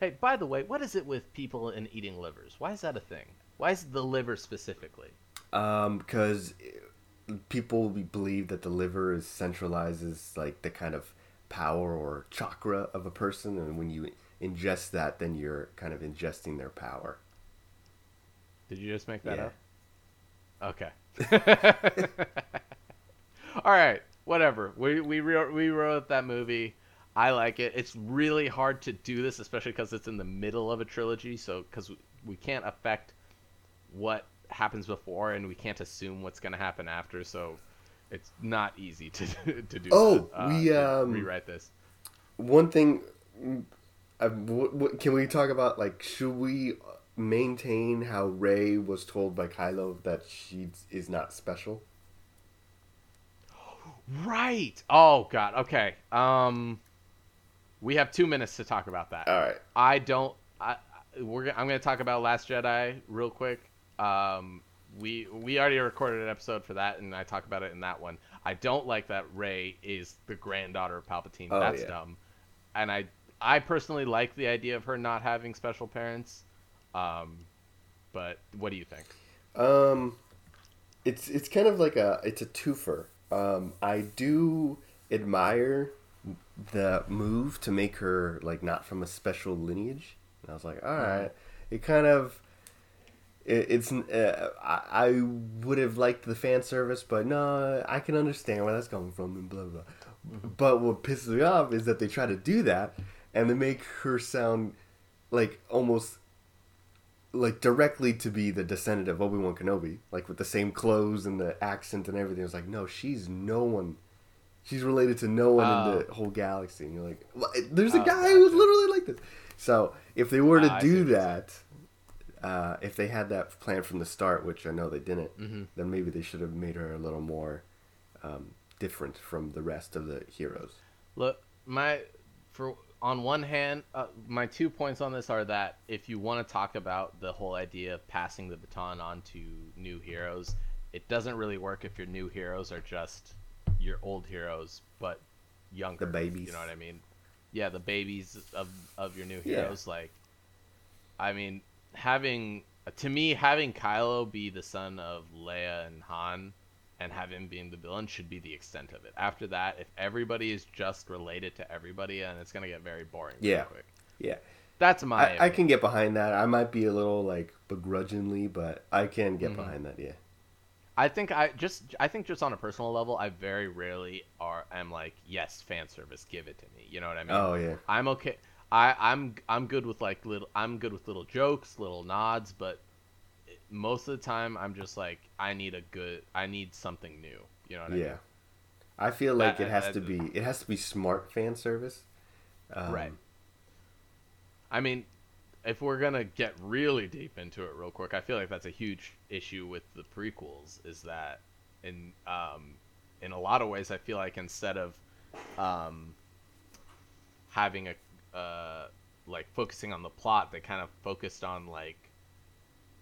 Hey, by the way, what is it with people and eating livers? Why is that a thing? Why is the liver specifically? um because people believe that the liver is centralizes like the kind of power or chakra of a person, and when you ingest that, then you're kind of ingesting their power. Did you just make that Yeah. up? Okay. All right, whatever. We we wrote, we wrote that movie. I like it. It's really hard to do this, especially because it's in the middle of a trilogy. So because we can't affect what happens before, and we can't assume what's going to happen after. So it's not easy to to do. Oh, that, uh, we, um, rewrite this. One thing, mm, uh, can we talk about? Like, should we maintain how Rey was told by Kylo that she is not special? Right. Oh God. Okay. Um, we have two minutes to talk about that. All right. I don't. I we're. I'm going to talk about Last Jedi real quick. Um, we we already recorded an episode for that, and I talk about it in that one. I don't like that Rey is the granddaughter of Palpatine. Oh, That's yeah. dumb. And I I personally like the idea of her not having special parents. Um, but what do you think? Um, it's it's kind of like a it's a twofer. Um, I do admire the move to make her like not from a special lineage, and I was like, all right, it kind of. It, it's uh, I, I would have liked the fan service, but no, I can understand where that's coming from and blah blah. But what pisses me off is that they try to do that, and they make her sound like almost like directly to be the descendant of Obi Wan Kenobi, like with the same clothes and the accent and everything. It's like, no, she's no one. She's related to no one Oh. in the whole galaxy. And you're like, "What? there's a Oh, guy who's literally like this. So if they were to Ah, do that, uh, if they had that plan from the start, which I know they didn't, Mhm. then maybe they should have made her a little more um, different from the rest of the heroes. Look, my for on one hand, uh, my two points on this are that if you want to talk about the whole idea of passing the baton on to new heroes, it doesn't really work if your new heroes are just your old heroes but younger. The babies. You know what I mean? Yeah, the babies of of your new Yeah. heroes. Like, I mean, having to me having Kylo be the son of Leia and Han and have him being the villain should be the extent of it. After that, if everybody is just related to everybody, and it's gonna get very boring. real Yeah. quick. Yeah. That's my. I, I can get behind that. I might be a little like begrudgingly, but I can get Mhm. behind that. Yeah. I think I just. I think just on a personal level, I very rarely are. am like, yes, fan service, give it to me. You know what I mean? Oh yeah. I'm okay. I, I'm I'm good with like little. I'm good with little jokes, little nods, but most of the time, I'm just like, I need a good. I need something new. You know what I Yeah. mean? I feel like That- it has that- to be it has to be smart fan service. Um, Right. I mean, if we're gonna get really deep into it real quick, I feel like that's a huge issue with the prequels. Is that in um, in a lot of ways, I feel like instead of um, having a uh, like focusing on the plot, they kind of focused on like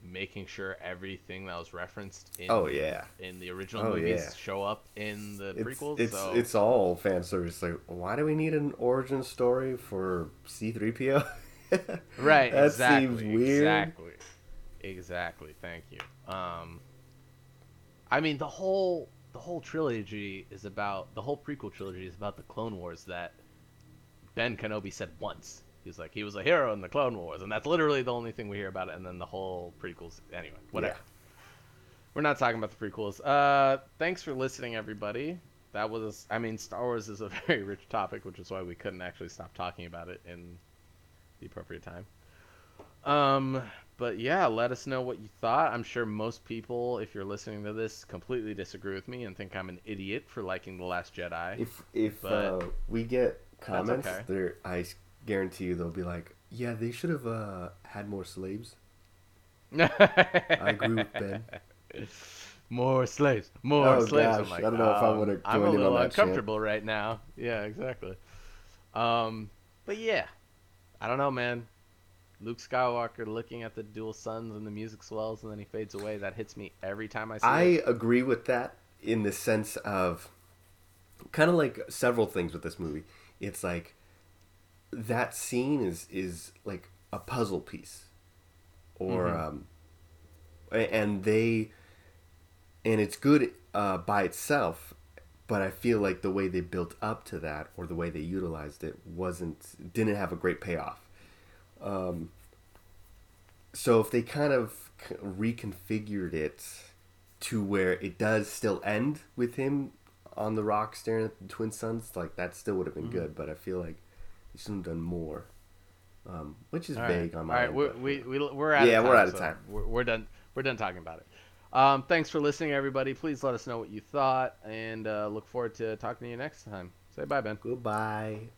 making sure everything that was referenced in Oh yeah. in the original Oh, movies yeah. show up in the It's prequels. it's so it's all fan service. Like, why do we need an origin story for C three PO? Right, That exactly, seems weird. exactly, exactly. Thank you. Um, I mean the whole the whole trilogy is about the whole prequel trilogy is about the Clone Wars that Ben Kenobi said once. He's like he was a hero in the Clone Wars, and that's literally the only thing we hear about it. And then the whole prequels, anyway, whatever. Yeah. We're not talking about the prequels. Uh, thanks for listening, everybody. That was, I mean, Star Wars is a very rich topic, which is why we couldn't actually stop talking about it in the appropriate time. Um, but yeah, let us know what you thought. I'm sure most people, if you're listening to this, completely disagree with me and think I'm an idiot for liking The Last Jedi. If if uh, we get comments, okay. I guarantee you they'll be like, yeah, they should have uh, had more slaves. I agree with Ben. More slaves, more Oh, slaves. gosh, like, I don't know if I um, would've I'm a little uncomfortable right now. Yeah, exactly. Um, but yeah, I don't know, man. Luke Skywalker looking at the dual suns and the music swells and then he fades away. That hits me every time I see it. I it. agree with that in the sense of kind of like several things with this movie. It's like that scene is is like a puzzle piece, or Mhm. um, and they and it's good uh, by itself. But I feel like the way they built up to that, or the way they utilized it, wasn't didn't have a great payoff. Um, so if they kind of reconfigured it to where it does still end with him on the rock staring at the twin suns, like that still would have been Mhm. good. But I feel like they should have done more, um, which is All right. vague on All my right, end, we're, but- we we we're out. Yeah, of time, we're out of so time. We're, we're done. We're done talking about it. Um, thanks for listening, everybody. Please let us know what you thought, and uh, look forward to talking to you next time. Say bye, Ben. Goodbye.